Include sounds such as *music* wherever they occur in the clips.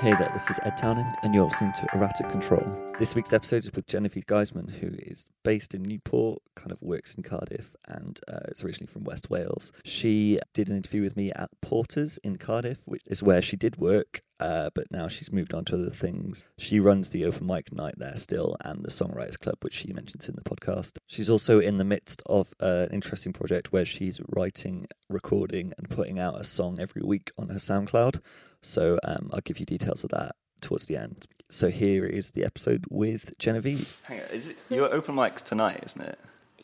Hey there, this is Ed Townend, and you're listening to Erratic Control. This week's episode is with Genevieve Geisman, who is based in Newport, kind of works in Cardiff, and uh, is originally from West Wales. She did an interview with me at Porter's in Cardiff, which is where she did work, uh, but now she's moved on to other things. She runs the open mic night there still, and the Songwriters Club, which she mentions in the podcast. She's also in the midst of uh, an interesting project where she's writing, recording, and putting out a song every week on her SoundCloud. So um, I'll give you details of that towards the end. So here is the episode with Genevieve. Hang on, is it your open mics tonight, isn't it?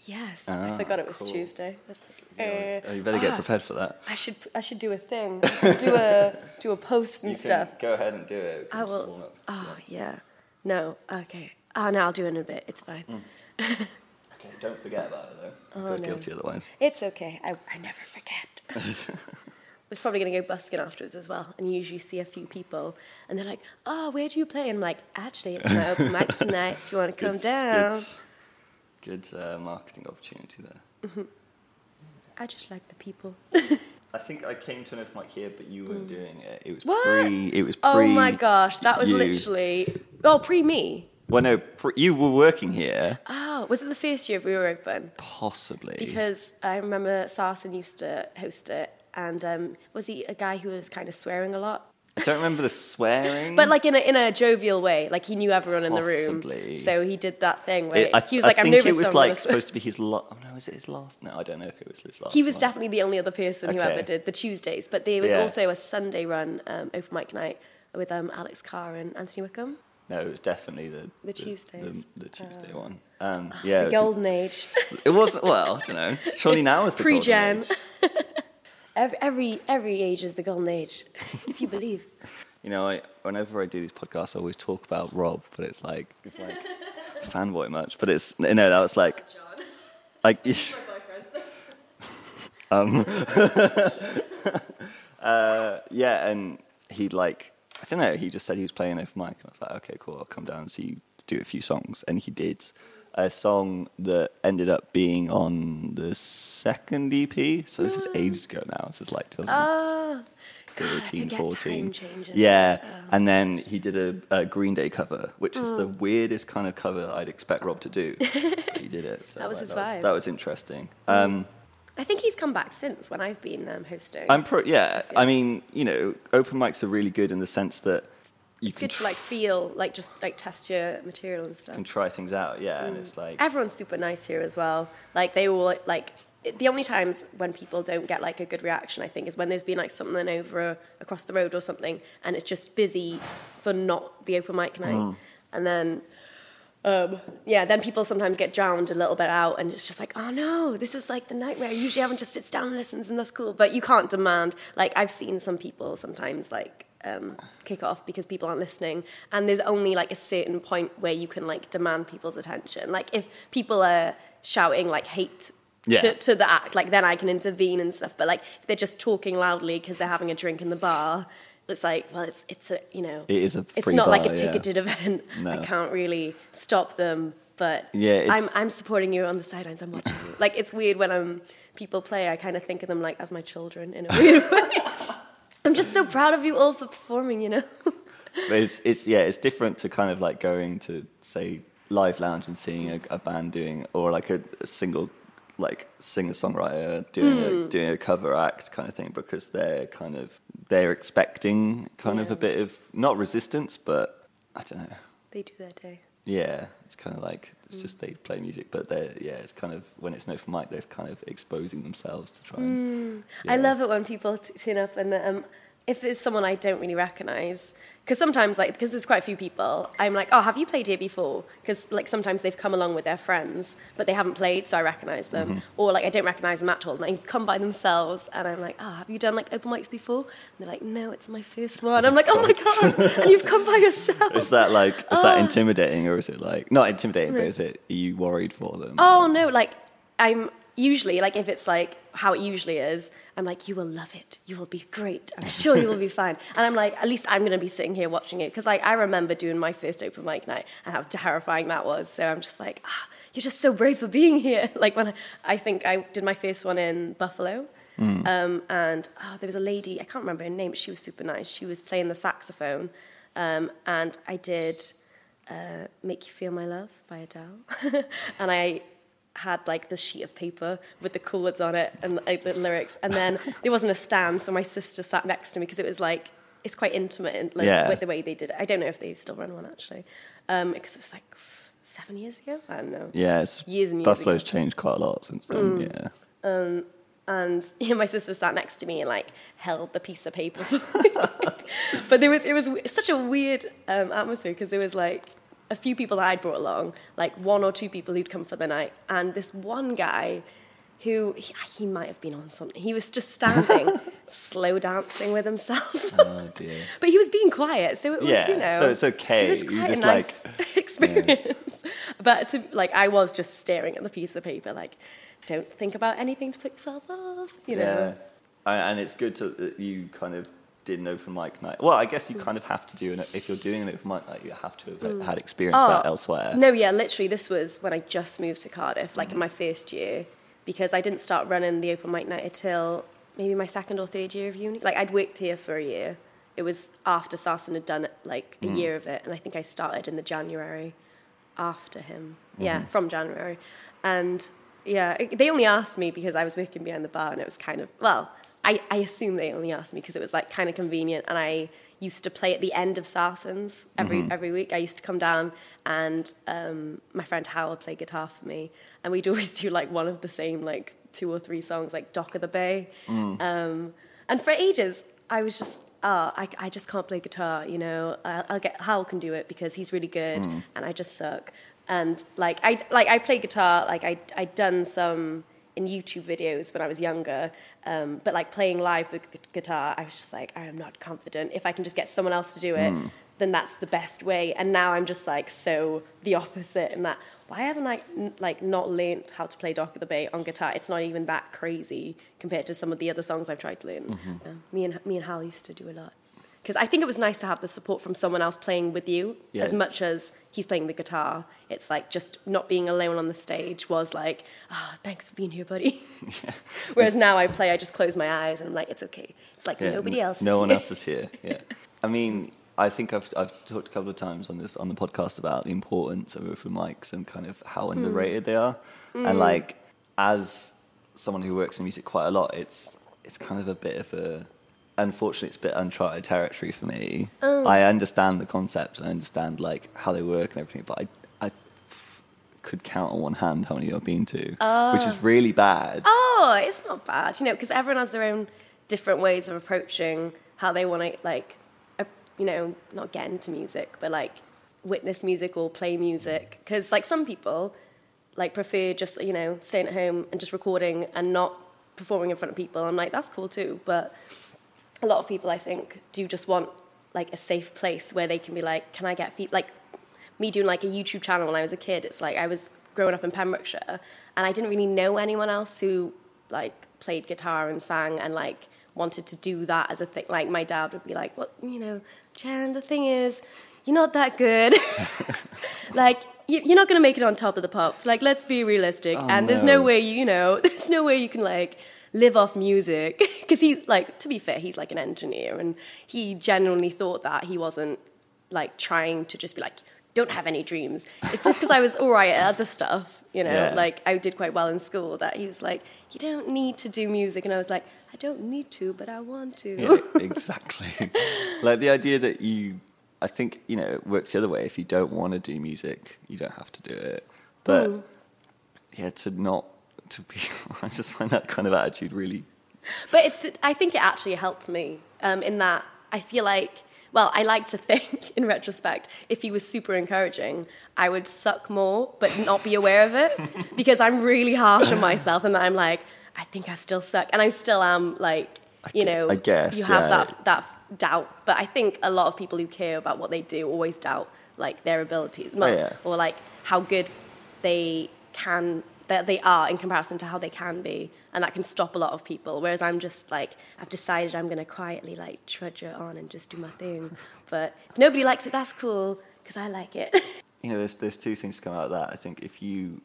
Yes, Ah, I forgot it was cool. Tuesday. That's Oh, uh, you better get ah, prepared for that. I should I should do a thing. *laughs* Do a do a post and You can stuff. go ahead and do it. I will. Oh yeah. No. Okay. Oh no, I'll do it in a bit. It's fine. *laughs* Okay, don't forget about it though. Oh, I feel no. guilty otherwise. It's okay. I I never forget. *laughs* I was probably going to go busking afterwards as well, and you usually see a few people, and they're like, "Oh, where do you play?" And I'm like, "Actually, it's my open mic tonight. If you want to come Good- down." Good, good uh, marketing opportunity there. I just like the people. *laughs* I think I came to an open mic here, but you weren't doing it. It was Mm. What? pre. It was pre. Oh my gosh, that was you. literally oh pre me. Well, no, pre, you were working here, Oh, was it the first year we were open? possibly. Because I remember Sarson used to host it, and um, was he a guy who was kind of swearing a lot? I don't remember the swearing. But like in a in a jovial way, like he knew everyone in the room, so he did that thing where It- I, he was I like, "I'm think nervous." it was so I'm gonna like swear." supposed to be his last. Oh, no, is it his last? No, I don't know if it was his last. He was one. definitely the only other person who ever did the Tuesdays, but there was Yeah. also a Sunday run um, open mic night with um, Alex Carr and Anthony Wickham. No, it was definitely the The Tuesdays. the, the Tuesday one. Um, yeah, the golden age, it wasn't. Well, I don't know. Surely now is the pre-gen. Age. every, every every age is the golden age, *laughs* if you believe. You know, I, whenever I do these podcasts, I always talk about Rob, but it's like it's like *laughs* fanboy much. But it's no, that was like *laughs* like um uh, yeah, and he'd like I don't know. He just said he was playing open mic, and I was like, okay, cool. I'll come down and see you do a few songs, and he did a song that ended up being on the second EP. So this is ages ago now. This is like 2000. Ah, God, I 13, forget 14. Yeah, Oh. and then he did a, a Green Day cover, which is Mm. the weirdest kind of cover I'd expect Rob to do. *laughs* he did it. So That was like, his that vibe. Mm. that was interesting. Um, I think he's come back since when I've been um, hosting. I'm pro- yeah. feel- I mean, you know, open mics are really good in the sense that you it's good to like feel, like just like test your material and stuff. can try things out. Yeah, Mm. and it's like Everyone's super nice here as well. Like they all like the only times when people don't get like a good reaction, I think, is when there's been like something over across the road or something, and it's just busy for not the open mic night, Mm. and then. Um, yeah, then people sometimes get drowned a little bit out, and it's just like, oh no, this is like the nightmare. Usually, everyone just sits down and listens, and that's cool. But you can't demand. Like I've seen some people sometimes like um, kick off because people aren't listening, and there's only like a certain point where you can like demand people's attention. Like if people are shouting like hate. Yeah. To, to the act, like then I can intervene and stuff. But like if they're just talking loudly because they're having a drink in the bar, it's like, well, it's it's a you know, It is a it's not like bar, a yeah. ticketed event. I can't really stop them, but Yeah, I'm I'm supporting you on the sidelines. I'm watching you. Like it's weird when um people play. I kind of think of them like as my children in a weird *laughs* way. I'm just so proud of you all for performing. You know. But it's, it's yeah, it's different to kind of like going to say live lounge and seeing a, a band doing or like a, a single like singer songwriter doing Hmm. a, doing a cover act kind of thing because they're kind of they're expecting kind of a bit of not resistance but I don't know they do their day. yeah it's kind of like Hmm. it's just they play music but they're yeah it's kind of when it's no for mic they're kind of exposing themselves to try and I yeah. love it when people turn up and um, if there's someone I don't really recognize, because sometimes like because there's quite a few people, I'm like, oh, have you played here before? Because like sometimes they've come along with their friends, but they haven't played, so I recognize them, Mm-hmm. or like I don't recognize them at all, and they come by themselves, and I'm like, oh, have you done like open mics before? And they're like, no, it's my first one. I'm like, oh my god, and you've come by yourself. is that like is Oh. that intimidating or is it like not intimidating but is it are you worried for them Oh no, like I'm usually like if it's like how it usually is, I'm like, you will love it. You will be great. I'm sure you will be fine. And I'm like, at least I'm going to be sitting here watching it because like I remember doing my first open mic night and how terrifying that was. So I'm just like, ah, you're just so brave for being here. *laughs* Like when I, I think I did my first one in Buffalo. Um, and oh, there was a lady, I can't remember her name, but she was super nice. She was playing the saxophone. Um, and I did uh, "Make You Feel My Love" by Adele, *laughs* and I had like the sheet of paper with the chords on it and like, the lyrics, and then *laughs* there wasn't a stand, so my sister sat next to me because it was like it's quite intimate and like, Yeah. with the way they did it. I don't know if they still run one actually, because it was like seven years ago. I don't know. Yeah, it's, Years and years Buffalo's ago. changed quite a lot since then. Mm. Yeah. and *laughs* yeah, my sister sat next to me and like held the piece of paper. *laughs* but there was it was such a weird um, atmosphere because there was like a few people that I'd brought along, like one or two people who'd come for the night, and this one guy who he, he might have been on something. He was just standing, *laughs* slow dancing with himself. Oh dear. *laughs* But he was being quiet, so it was, Yeah, you know. so it's okay. It was You quite just, a nice *laughs* experience. But to, like, I was just staring at the piece of paper, like, don't think about anything to put yourself off, you know. Yeah, I- and it's good to that you kind of did an open mic night. Well, I guess you hmm. kind of have to do an if you're doing an open mic night, you have to have had hmm. experience Oh, that elsewhere. No, yeah, literally, this was when I just moved to Cardiff, like in hmm. my first year, because I didn't start running the open mic night until maybe my second or third year of uni. Like, I'd worked here for a year. It was after Sarson had done it like a year of it, and I think I started in the January after him. Yeah, mm-hmm. from January. And yeah, they only asked me because I was working behind the bar, and it was kind of, well, I, I assume they only asked me because it was like kind of convenient, and I used to play at the end of Sarsons every every week. I used to come down, and um, my friend Howard played guitar for me, and we'd *laughs* always do like one of the same like two or three songs, like Dock of the Bay. Um, and for ages, I was just, oh, I, I just can't play guitar, you know. I'll, I'll get Hal can do it because he's really good, and I just suck. And like I like I play guitar, like I I'd done some in YouTube videos when I was younger, um, but like playing live with the guitar, I was just like I am not confident. If I can just get someone else to do it, then that's the best way. And now I'm just like so the opposite in that. Why haven't I n- like not learnt how to play Dock of the Bay on guitar? It's not even that crazy compared to some of the other songs I've tried to learn. Um, me and me and Hal used to do a lot because I think it was nice to have the support from someone else playing with you Yeah. as much as he's playing the guitar. It's like just not being alone on the stage was like, ah, thanks for being here, buddy. *laughs* *laughs* Whereas now I play, I just close my eyes and I'm like, it's okay. It's like Yeah, nobody else. No one here. else is here. Yeah. *laughs* I mean, I think I've I've talked a couple of times on this on the podcast about the importance of open mics and kind of how Hmm. underrated they are. And like as someone who works in music quite a lot, it's it's kind of a bit of a unfortunately it's a bit uncharted territory for me. Oh. I understand the concept and I understand like how they work and everything, but I I f- could count on one hand how many I've been to, which is really bad. Oh, it's not bad, you know, because everyone has their own different ways of approaching how they want to, like, uh, you know, not get into music, but like witness music or play music. Because, like, some people, like, prefer just, you know, staying at home and just recording and not performing in front of people. I'm like, that's cool too. But a lot of people, I think, do just want, like, a safe place where they can be like, can I get feet? Like, me doing like a YouTube channel when I was a kid, it's like I was growing up in Pembrokeshire and I didn't really know anyone else who like played guitar and sang and like wanted to do that as a thing. Like my dad would be like, "Well, you know, Jan, the thing is, you're not that good. *laughs* like you, you're not going to make it on top of the pops. Like let's be realistic. Oh, and there's no no. way you, you know, *laughs* there's no way you can like live off music *laughs* because he like to be fair, he's like an engineer and he genuinely thought that he wasn't like trying to just be like don't have any dreams. It's just because I was all right at other stuff, you know, Yeah. like I did quite well in school that he was like, you don't need to do music. And I was like, I don't need to, but I want to. Yeah, *laughs* exactly. like the idea that you, I think you know, it works the other way. If you don't want to do music, you don't have to do it. But Mm. yeah, to not to be, *laughs* I just find that kind of attitude really. But it, I think it actually helped me um, in that I feel like, well, I like to *laughs* think in retrospect, if he was super encouraging, I would suck more but not be aware of it *laughs* because I'm really harsh on myself and I'm like, I think I still suck. And I still am like, you know, I guess, you have yeah. that, that doubt. But I think a lot of people who care about what they do always doubt like their abilities well, Oh, yeah. or like how good they can that they are in comparison to how they can be and that can stop a lot of people whereas i'm just like i've decided i'm going to quietly like trudge it on and just do my thing *laughs* but if nobody likes it that's cool because i like it *laughs* You know, there's there's two things to come out of that. I think if you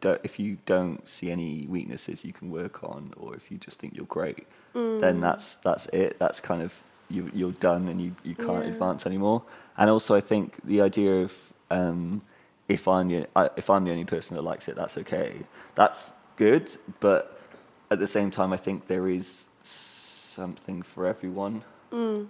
don't if you don't see any weaknesses you can work on, or if you just think you're great, Mm. then that's that's it. That's kind of you, you're done and you, you can't Yeah. advance anymore. And also, I think the idea of um, if I'm the, if I'm the only person that likes it, that's okay. That's good, but at the same time, I think there is something for everyone. Mm.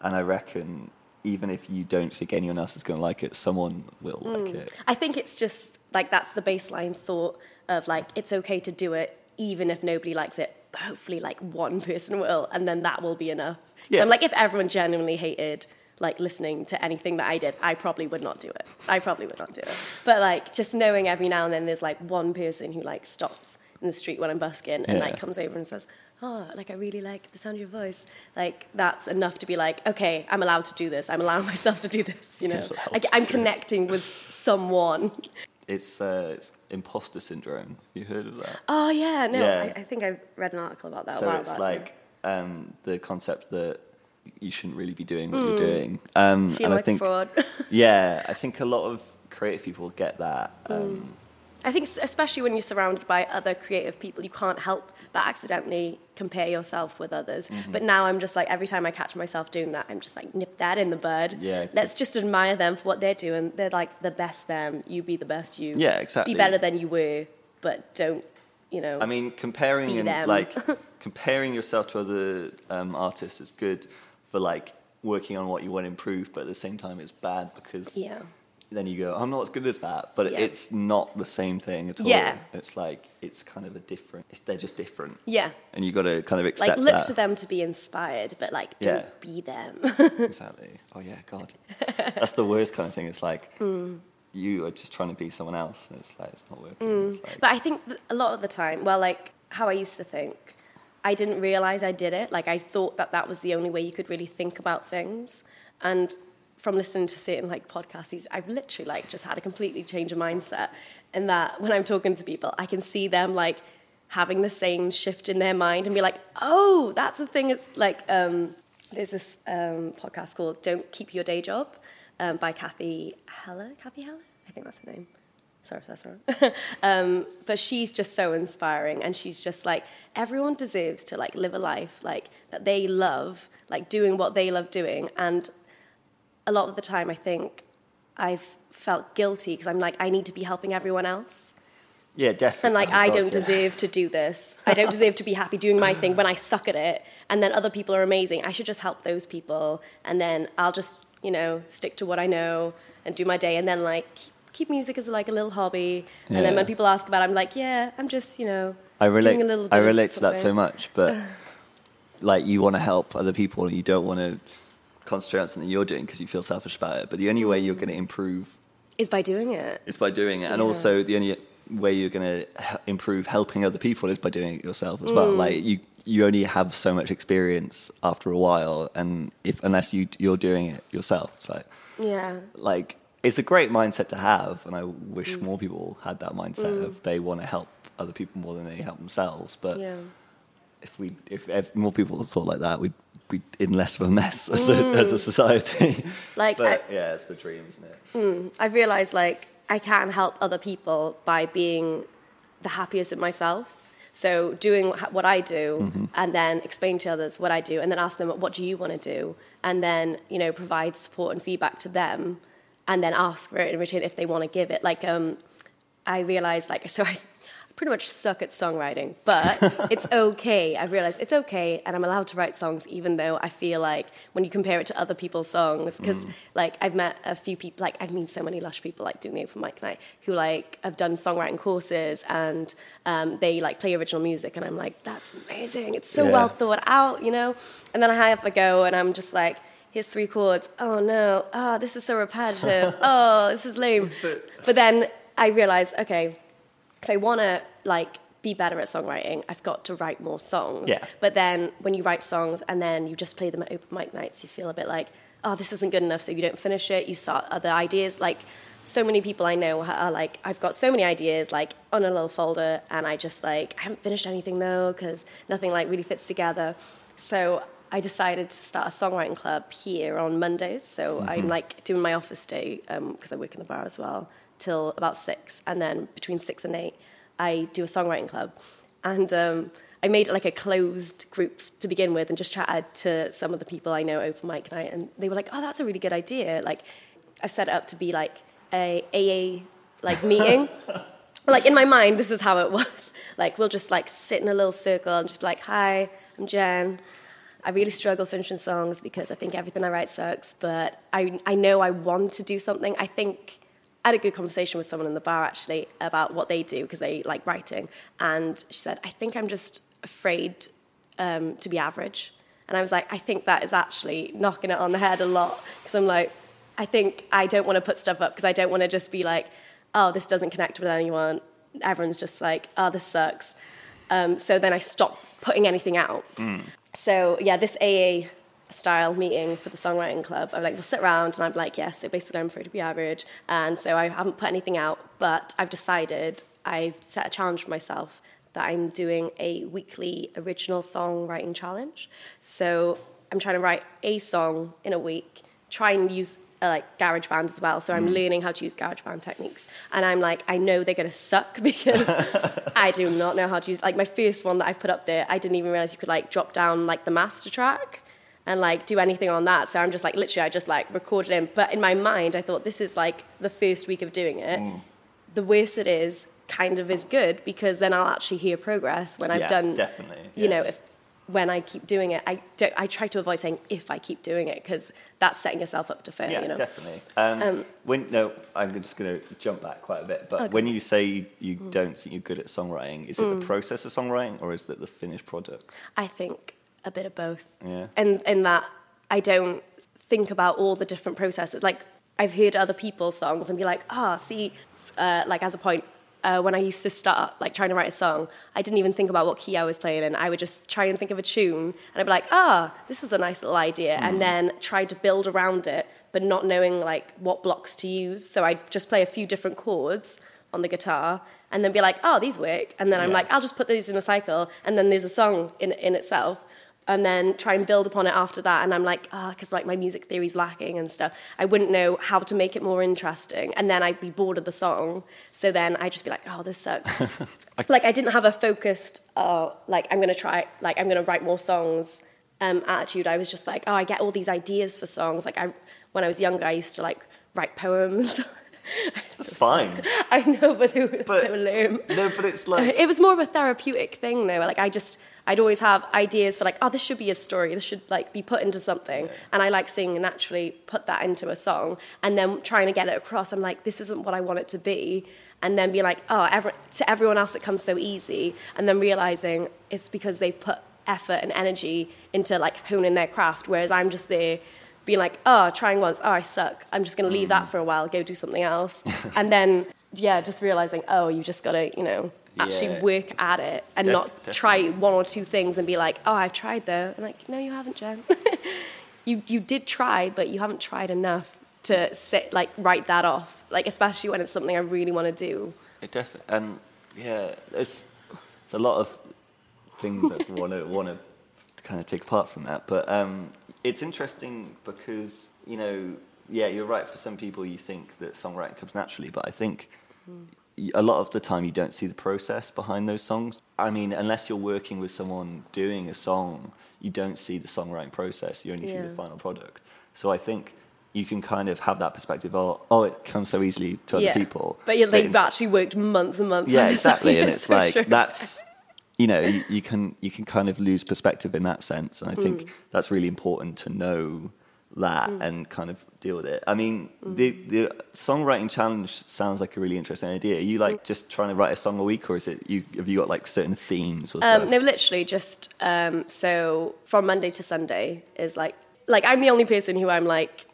And I reckon even if you don't think anyone else is going to like it, someone will Mm. like it. I think it's just like that's the baseline thought of like it's okay to do it even if nobody likes it. But hopefully, like one *laughs* person will, and then that will be enough. So I'm like, if everyone genuinely hated like listening to anything that I did, I probably would not do it. I probably would not do it. But like just knowing every now and then there's like one person who like stops in the street when I'm busking and like comes over and says, "Oh, like I really like the sound of your voice." Like that's enough to be like, okay, I'm allowed to do this. I'm allowing *laughs* myself to do this. You know, like I'm connecting with someone. It's, uh, it's imposter syndrome. You heard of that? Oh yeah, no, Yeah. I, I think I've read an article about that. a so while it's like um, the concept that you shouldn't really be doing what you're doing. Um, feel and like I think, fraud. *laughs* yeah, I think a lot of creative people get that. Mm. Um, I think, especially when you're surrounded by other creative people, you can't help but accidentally compare yourself with others. Mm-hmm. But now I'm just like, every time I catch myself doing that, I'm just like, nip that in the bud. Yeah, Let's just admire them for what they're doing. They're like the best them. You be the best you. Yeah, exactly. Be better than you were, but don't, you know. I mean, comparing and them. like *laughs* comparing yourself to other um, artists is good for like working on what you want to improve, but at the same time, it's bad because yeah. then you go, I'm not as good as that. But Yeah. it's not the same thing at all. Yeah. It's like it's kind of a different. It's, they're just different, Yeah. and you got to kind of Like, accept look that. to them to be inspired, but like, don't be them. *laughs* exactly. Oh yeah, God, that's the worst kind of thing. It's like Hmm. you are just trying to be someone else. And it's like it's not working. It's like, But I think a lot of the time, well, like how I used to think, I didn't realize I did it. Like I thought that that was the only way you could really think about things. And from listening to certain like podcasts, I've literally like just had a completely change of mindset. And that when I'm talking to people, I can see them like having the same shift in their mind and be like, oh, that's the thing. It's like um, there's this um, podcast called "Don't Keep Your Day Job" um, by Cathy Heller. Cathy Heller, I think that's her name. Sorry if that's wrong. *laughs* um, but she's just so inspiring, and she's just like everyone deserves to like live a life like that they love, like doing what they love doing. And a lot of the time, I think I've felt guilty because I'm like I need to be helping everyone else. yeah, definitely. And like, Oh, I God, don't yeah. deserve to do this. I don't deserve to be happy doing my thing when I suck at it. And then other people are amazing. I should just help those people. And then I'll just, you know, stick to what I know and do my day. And then like keep, music as like a little hobby. And then when people ask about it, I'm like, yeah, I'm just, you know, I relate. doing a little bit I relate to that so much, but *laughs* like you want to help other people, and you don't want to concentrate on something you're doing because you feel selfish about it. But the only way you're going to improve Is by doing it. is by doing it, and Yeah. also the only way you're going to improve helping other people is by doing it yourself as well. Mm. Like you, you only have so much experience after a while, and if unless you you're doing it yourself, it's like Yeah. like it's a great mindset to have, and I wish Mm. more people had that mindset of they want to help other people more than they help themselves. But Yeah. if we if, if more people thought like that, we'd be in less of a mess as a, as a society. Mm. *laughs* Like, but I- yeah, it's the dream, isn't it? I've realized like I can help other people by being the happiest of myself. So doing what I do, and then explain to others what I do, and then ask them what do you want to do, and then you know provide support and feedback to them, and then ask for it in return if they want to give it. Like um, I realized like *laughs* so I pretty much suck at songwriting, but *laughs* it's okay. I realized it's okay, and I'm allowed to write songs, even though I feel like when you compare it to other people's songs, because like I've met a few people, like I've met so many lush people, like doing the open mic night, who like have done songwriting courses and um, they like play original music, and I'm like, that's amazing. It's so Yeah. well thought out, you know. And then I have a go, and I'm just like. Here's three chords. Oh no. Oh, this is so repetitive. *laughs* oh, this is lame. But then I realized, okay, if I want to like be better at songwriting, I've got to write more songs. Yeah. But then when you write songs and then you just play them at open mic nights, you feel a bit like, oh, this isn't good enough. So you don't finish it. You start other ideas. Like so many people I know are like, I've got so many ideas like on a little folder, and I just like I haven't finished anything though because nothing like really fits together. So I decided to start a songwriting club here on Mondays. So I'm like doing my office day because I work in the bar as well till about six, and then between six and eight, I do a songwriting club, and um, I I made it like a closed group to begin with and just chatted to some of the people I know open mic night and they were like, oh, that's a really good idea. Like I set it up to be like a AA like *laughs* meeting. like in my mind, this is how it *laughs* was. Like we'll just like sit in a little circle and just be like, hi, I'm Jen. I really struggle finishing songs because I think everything I write sucks, but I, I know I want to do something. I think I had a good conversation with someone in the bar actually about what they do because they like writing. And she said, I think I'm just afraid um, to be average. And I was like, I think that is actually knocking it on the head a lot because I'm like, I think I don't want to put stuff up because I don't want to just be like, oh, this doesn't connect with anyone. Everyone's just like, oh, this sucks. Um, so then I stopped putting anything out. Mm. So yeah, this AA style meeting for the songwriting club, I'm like, we'll sit around and I'm like, yes, so basically I'm afraid to be average. And so I haven't put anything out, but I've decided I've set a challenge for myself that I'm doing a weekly original songwriting challenge. So I'm trying to write a song in a week, try and use uh, like GarageBand as well. So I'm mm. learning how to use GarageBand techniques. And I'm like, I know they're going to suck *laughs* because *laughs* I do not know how to use, like my first one that I put up there, I didn't even realize you could like drop down like the master track and like do anything on that. So I'm just like, literally, I just like recorded in. But in my mind, I thought this is like the first week of doing it. Mm. The worse it is, kind of is good because then I'll actually hear progress when I've yeah, done, definitely. Yeah. You know, if when I keep doing it, I don't, I try to avoid saying if I keep doing it because that's setting yourself up to fail. Yeah, you know? definitely. Um, um, when no, I'm just going to jump back quite a bit. But okay. when you say you, you mm. don't think you're good at songwriting, is it mm. the process of songwriting or is it the finished product? I think a bit of both. Yeah. And in that I don't think about all the different processes. Like I've heard other people's songs and be like, ah, oh, see, uh, like as a point, uh, when I used to start like trying to write a song, I didn't even think about what key I was playing in. I would just try and think of a tune, and I'd be like, "Ah, oh, this is a nice little idea," mm. and then try to build around it, but not knowing like what blocks to use. So I'd just play a few different chords on the guitar, and then be like, "Oh, these work," and then I'm like, "I'll just put these in a cycle," and then there's a song in in itself and then try and build upon it after that. And I'm like, ah, oh, because like my music theory's lacking and stuff. I wouldn't know how to make it more interesting, and then I'd be bored of the song. So then I'd just be like, oh, this sucks. *laughs* like I didn't have a focused, oh, like I'm gonna try, like I'm gonna write more songs. Um, attitude. I was just like, oh, I get all these ideas for songs. Like I, when I was younger, I used to like write poems. *laughs* *laughs* That's fine. *laughs* I know, but they were but, so lame. No, but it's *laughs* like it was more of a therapeutic thing, though. Like I just I'd always have ideas for like, oh, this should be a story. This should like be put into something. Yeah. And I like seeing naturally put that into a song and then trying to get it across. I'm like, this isn't what I want it to be. And then be like, oh, every, to everyone else it comes so easy. And then realizing it's because they put effort and energy into like honing their craft. Whereas I'm just there being like, oh, trying once, oh, I suck. I'm just going to leave mm. that for a while, go do something else. *laughs* and then, yeah, just realizing, oh, you just got to, you know, actually yeah. work at it and Def- not definitely. try one or two things and be like, oh, I've tried though. And like, no, you haven't, Jen. *laughs* you you did try, but you haven't tried enough to sit like write that off. Like especially when it's something I really want to do. It definitely and yeah, there's, there's a lot of things that want to want to kind of take apart from that. But um, it's interesting because you know, yeah, you're right. For some people, you think that songwriting comes naturally, but I think. Mm a lot of the time you don't see the process behind those songs. I mean, unless you're working with someone doing a song, you don't see the songwriting process. You only yeah. see the final product. So I think you can kind of have that perspective. Oh, oh, it comes so easily to yeah. other people. But you, they've actually worked months and months. Yeah, exactly. and it's *laughs* like that's you know you, you, can you can kind of lose perspective in that sense. And I think mm. that's really important to know that mm. and kind of deal with it. I mean, mm. the the songwriting challenge sounds like a really interesting idea. Are you like just trying to write a song a week, or is it you? Have you got like certain themes or um, No, literally just um, so from Monday to Sunday is like like I'm the only person who I'm like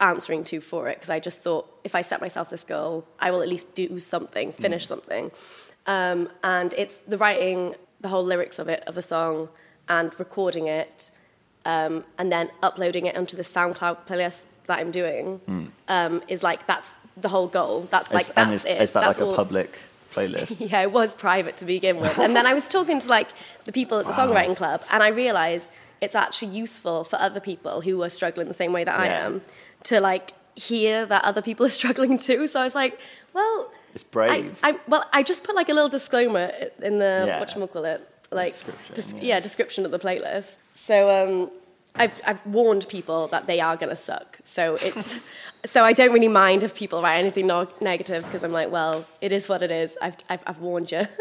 answering to for it because I just thought if I set myself this goal, I will at least do something, finish mm. something, um, and it's the writing, the whole lyrics of it of a song, and recording it um, and then uploading it onto the SoundCloud playlist that I'm doing mm. um, is like that's the whole goal. That's like is, that's is, it. Is that that's like all... a public playlist? *laughs* yeah, it was private to begin with, and then I was talking to like the people at the wow. songwriting club, and I realised it's actually useful for other people who are struggling the same way that yeah. I am to like hear that other people are *laughs* struggling too. So I was like, well. It's brave. I, I, well, I just put like a little disclaimer in the yeah. what call it like Description, des- yeah. yeah, description of the playlist. So um, I've I've warned people that they are gonna suck. So it's *laughs* so I don't really mind if people write anything no- negative because I'm like, well, it is what it is. I've I've, I've warned you. *laughs*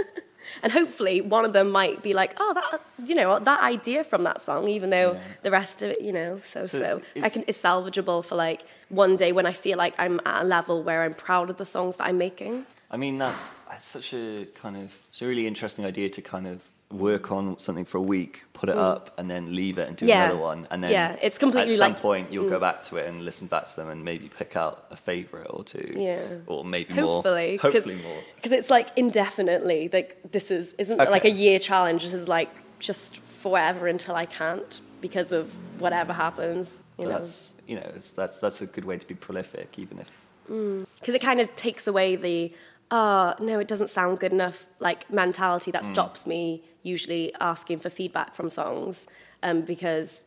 And hopefully, one of them might be like, "Oh, that you know that idea from that song," even though Yeah. the rest of it, you know, so So so, it's- I can it's salvageable for like one day when I feel like I'm at a level where I'm proud of the songs that I'm making. I mean, that's, that's such a kind of, it's a really interesting idea to kind of work on something for a week, put it up, and then leave it and do Mm. Yeah. another one. And then Yeah, it's completely at some like- mm. point you'll go back to it and listen back to them and maybe pick out a favourite or two. Yeah. Or maybe Hopefully, more. Hopefully more. because it's like indefinitely. Like this is isn't Okay. like a year challenge. This is like just forever until I can't because of whatever happens. You know, that's, you know, it's, that's, that's a good way to be prolific, even if because it kind of takes away the oh no it doesn't sound good enough like mentality Mm. that stops me usually asking for feedback from songs um, because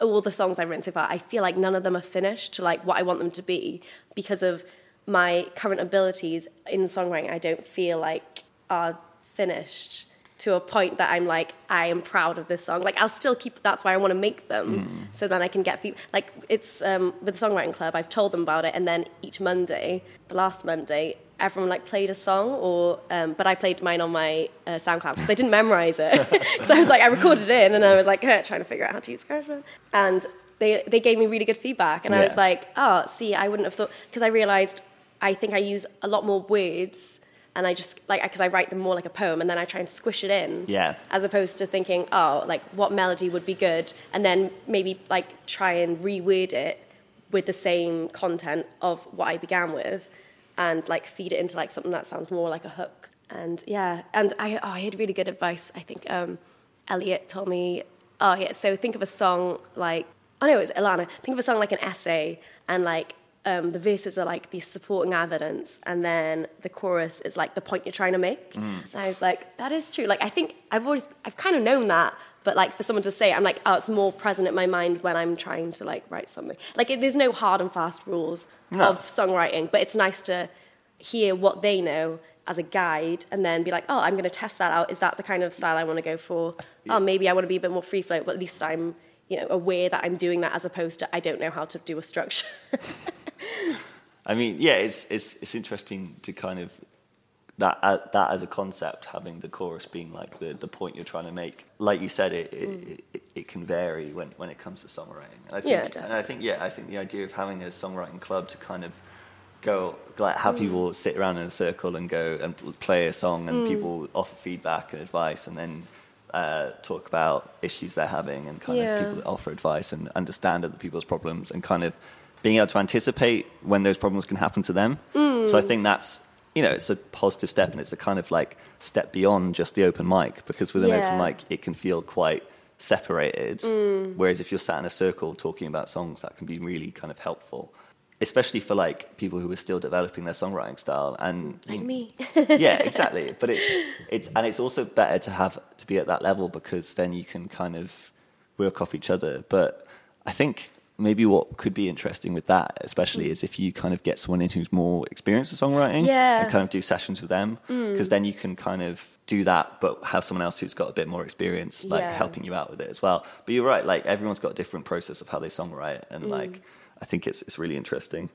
all the songs I've written so far I feel like none of them are finished to like what I want them to be because of my current abilities in songwriting I don't feel like are finished to a point that I'm like, I am proud of this song. Like, I'll still keep. That's why I want to make them, so then I can get feedback. Like, it's um, with the songwriting club. I've told them about it, and then each Monday, the last Monday, everyone like played a song, or um, but I played mine on my uh, SoundCloud because I didn't memorize it. *laughs* *laughs* so I was like, I recorded it in, and I was like trying to figure out how to use GarageBand, and they they gave me really good feedback, and I was like, oh, see, I wouldn't have thought because I realized I think I use a lot more words. And I just like because I write them more like a poem, and then I try and squish it in Yeah. as opposed to thinking, oh, like what melody would be good, and then maybe like try and reword it with the same content of what I began with, and like feed it into like something that sounds more like a hook. And yeah, and I oh, I had really good advice. I think um, Elliot told me, oh yeah, so think of a song like oh no, it's Ilana. Think of a song like an essay, and like um, the verses are like the supporting evidence, and then the chorus is like the point you're trying to make. And I was like, that is true. Like I think I've always, I've kind of known that, but like for someone to say, it, I'm like, oh, it's more present in my mind when I'm trying to like write something. Like it, there's no hard and fast rules No. of songwriting, but it's nice to hear what they know as a guide and then be like, oh, I'm going to test that out. Is that the kind of style I want to go for? Oh, maybe I want to be a bit more free flow, but at least I'm, you know, aware that I'm doing that as opposed to I don't know how to do a structure. *laughs* I mean, yeah, it's it's it's interesting to kind of that uh, that as a concept, having the chorus being like the, the point you're trying to make. Like you said, it it, it, it can vary when, when it comes to songwriting. And I think, Yeah, and. I think yeah, I think the idea of having a songwriting club to kind of go like have people sit around in a circle and go and play a song and people offer feedback and advice and then uh, talk about issues they're having and kind Yeah. of people that offer advice and understand other people's problems and kind of being able to anticipate when those problems can happen to them. So I mm. think that's you know it's a positive step and it's a kind of like step beyond just the open mic because with an open mic it can feel quite separated. Mm. Whereas if you're sat in a circle talking about songs, that can be really kind of helpful. Especially for like people who are still developing their songwriting style and like me. yeah, exactly. But it's it's and it's also better to have to be at that level because then you can kind of work off each other. But I think maybe what could be interesting with that, especially, is if you kind of get someone in who's more experienced with songwriting Yeah. and kind of do sessions with them, mm. because then you can kind of do that, but have someone else who's got a bit more experience, like Yeah. helping you out with it as well. But you're right, like everyone's got a different process of how they songwrite, and mm. like I think it's it's really interesting.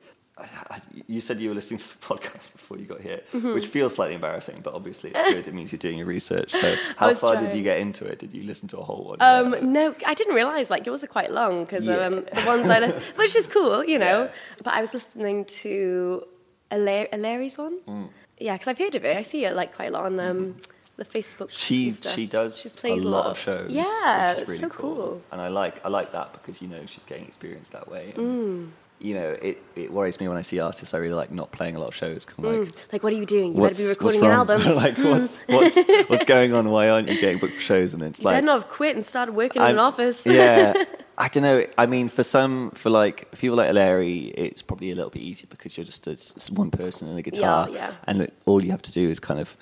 You said you were listening to the *laughs* podcast before you got here, Mm-hmm. which feels slightly embarrassing, but obviously it's good. it means you're doing your research. So, *laughs* how far did you get into it? Did you listen to a whole one? Um, Yeah. no, I didn't realize like yours are quite long because Yeah. um, the ones I listened, *laughs* which is cool, you know. Yeah. But I was listening to Alar- Alari's one. Mm. Yeah, because I've heard of it. I see it like quite a lot on um, the Facebook. Mm-hmm. She and she does She plays a lot, of shows. Yeah, which is really so cool. and I like I like that because you know she's getting experience that way. Mm. You know, it, it worries me when I see artists I really like not playing a lot of shows. 'cause I'm like, Like, what are you doing? You better be recording an album. *laughs* like, what's, what's, what's going on? Why aren't you getting booked for shows? And it's you like, better not have quit and started working in I'm- an office. *laughs* yeah, *laughs* I don't know. I mean, for some, for like people like Larry, it's probably a little bit easier because you're just a, one person and a guitar, yeah. and all you have to do is kind of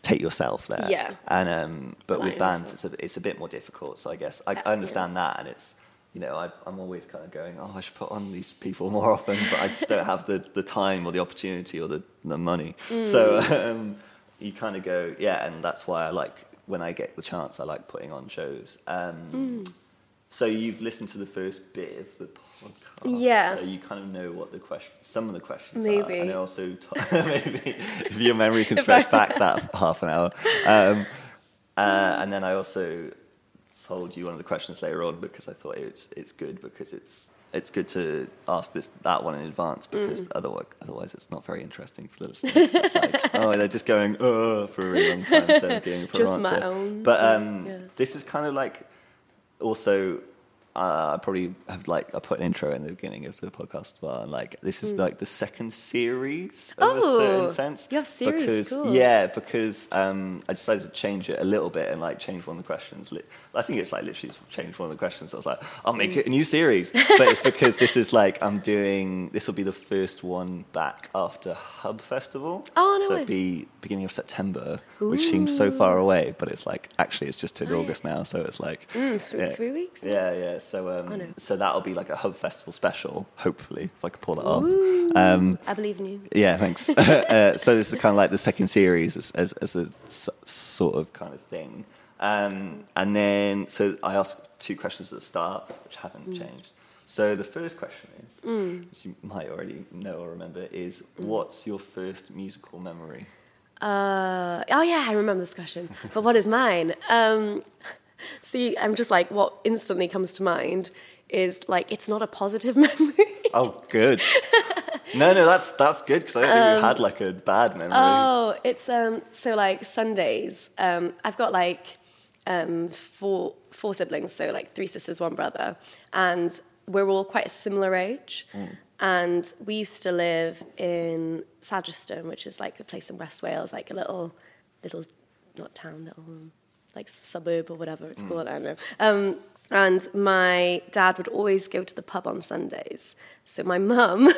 take yourself there. Yeah. And um, but with bands, it's a it's a bit more difficult. So I guess I, Uh, I understand that, and it's. You know, I, I'm always kind of going, oh, I should put on these people more often, but I just don't have the, the time or the opportunity or the, the money. Mm. So um, you kind of go, yeah, and that's why I like when I get the chance, I like putting on shows. Um, Mm. So you've listened to the first bit of the podcast, Yeah. So you kind of know what the question, some of the questions are, Maybe. and also t- *laughs* maybe if your memory can stretch back *laughs* that half an hour. Um, uh, and then I also told you one of the questions later on because I thought it's it's good because it's it's good to ask this that one in advance because Mm. otherwise otherwise it's not very interesting for the listeners. It's like *laughs* oh they're just going uh for a really long time instead of getting a proper Just my own, But um, yeah. this is kind of like also. Uh, I probably have like I put an intro in the beginning of the podcast as well. And like this is like the second series of a. Oh, certain sense. you have series, because cool. yeah, because um, I decided to change it a little bit and like change one of the questions. I think it's like literally changed one of the questions. I was like, I'll make Mm. it a new series, *laughs* but it's because this is like I'm doing. This will be the first one back after Hub Festival. Oh, no So it'd be beginning of September, which seems so far away, but it's like actually it's just in August now, so it's like Mm, three- three weeks now? Yeah, yeah. So um, so that'll be like a Hub Festival special, hopefully, if I can pull that off. Um, I believe in you. yeah, thanks. *laughs* *laughs* uh, so this is kind of like the second series as, as, as a s- sort of kind of thing. Um, and then, so I asked two questions at the start, which haven't changed. So the first question is, which you might already know or remember, is what's your first musical memory? Uh, oh yeah, I remember this question. But what is mine? Um, *laughs* see, I'm just like what instantly comes to mind is like it's not a positive *laughs* memory. Oh, good. no, no, that's that's good because I don't think you had like a bad memory. Oh, it's um so like Sundays. Um, I've got like um four four siblings, so like three sisters, one brother, and we're all quite a similar age. And we used to live in Sageston, which is like a place in West Wales, like a little little not town, little like suburb or whatever it's called. I don't know. Um, and my dad would always go to the pub on Sundays. So my mum,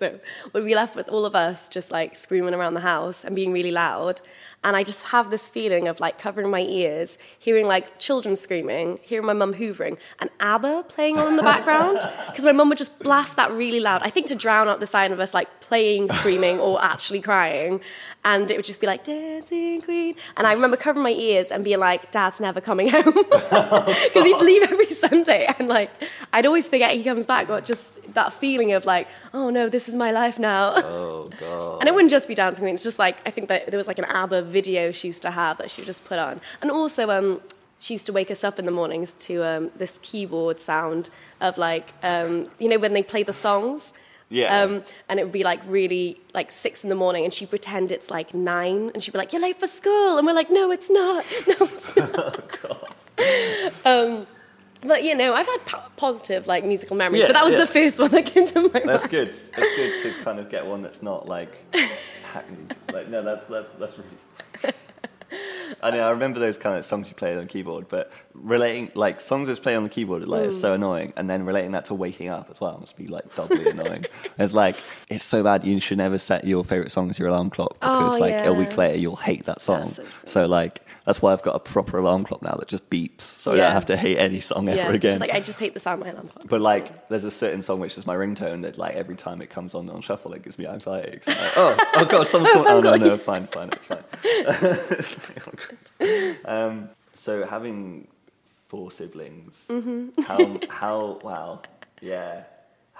her, would be left with all of us just like screaming around the house and being really loud. And I just have this feeling of like covering my ears, hearing like children screaming, hearing my mum hoovering, and ABBA playing on in the *laughs* background. Because my mum would just blast that really loud. I think to drown out the sound of us like playing, screaming, or actually crying. And it would just be like, Dancing Queen. And I remember covering my ears and being like, Dad's never coming home. *laughs* Because he'd leave every Sunday. And like, I'd always forget he comes back, but just that feeling of like, oh no, this is my life now. Oh god. *laughs* And it wouldn't just be dancing queen. It's just like I think that there was like an ABBA video she used to have that she would just put on, and also um, she used to wake us up in the mornings to um, this keyboard sound of like um, you know when they play the songs. Yeah. Um, and it would be like really like six in the morning, and she'd pretend it's like nine, and she'd be like, "You're late for school," and we're like, "No, it's not. *laughs* No, it's not." *laughs* Um, but you know, I've had po- positive like musical memories, Yeah, but that was yeah. the first one that came to my mind. That's good. That's good to kind of get one that's not like *laughs* hackneyed. Like no, that's that's that's really. I mean, I remember those kind of songs you play on the keyboard, but relating like songs that's played on the keyboard like is so mm. annoying, and then relating that to waking up as well must be like doubly annoying. *laughs* It's like it's so bad. You should never set your favorite song as your alarm clock oh, because Oh, like a week later you'll hate that song. So so like that's why I've got a proper alarm clock now that just beeps, so I don't have to hate any song ever again. just like I just hate the sound of my alarm clock. But like, there's a certain song which is my ringtone that like every time it comes on on shuffle, it gives me anxiety. Like, oh, oh god, someone's calling. Oh no, no, fine, fine, it's fine. *laughs* It's like, oh. *laughs* um, so having four siblings, Mm-hmm. how how wow, yeah.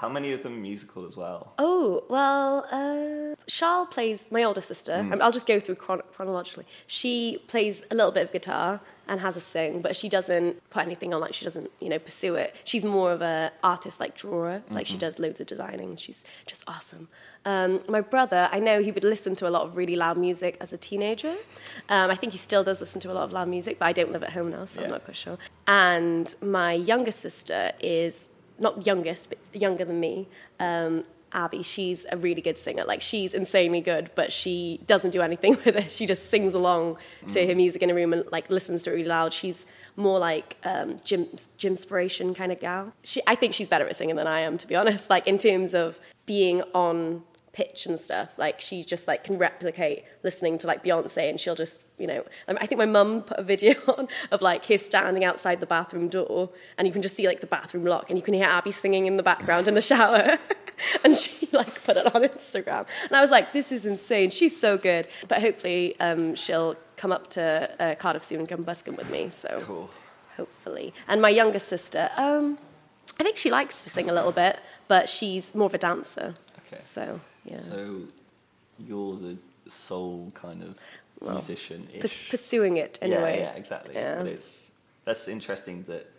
How many of them musical as well? Oh, well, uh, Charles plays, my older sister, Mm. Mean, I'll just go through chron- chronologically. She plays a little bit of guitar and has a sing, but she doesn't put anything on, like, she doesn't, you know, pursue it. She's more of a artist, like, drawer. Like, Mm-hmm. she does loads of designing. She's just awesome. Um, my brother, I know he would listen to a lot of really loud music as a teenager. Um, I think he still does listen to a lot of loud music, but I don't live at home now, so I'm not quite sure. And my younger sister is not youngest, but younger than me. Um, Abby, she's a really good singer. Like she's insanely good, but she doesn't do anything *laughs* with it. She just sings along to her music in a room and like listens to it really loud. She's more like um, gym inspiration kind of gal. She, I think she's better at singing than I am, to be honest. Like in terms of being on pitch and stuff. Like she just like can replicate listening to like Beyonce, and she'll just you know. um, I think my mum put a video *laughs* on of like her standing outside the bathroom door, and you can just see like the bathroom lock, and you can hear Abby singing in the background in the shower. *laughs* and she like put it on Instagram, and I was like, "This is insane. She's so good." But hopefully, um, she'll come up to uh, Cardiff soon and come busking with me. So Cool. hopefully. And my younger sister, um, I think she likes to sing a little bit, but she's more of a dancer. Okay. So yeah, So you're the sole kind of musician Purs- ish. pursuing it in yeah, a way. Yeah, exactly. Yeah. But it's that's interesting that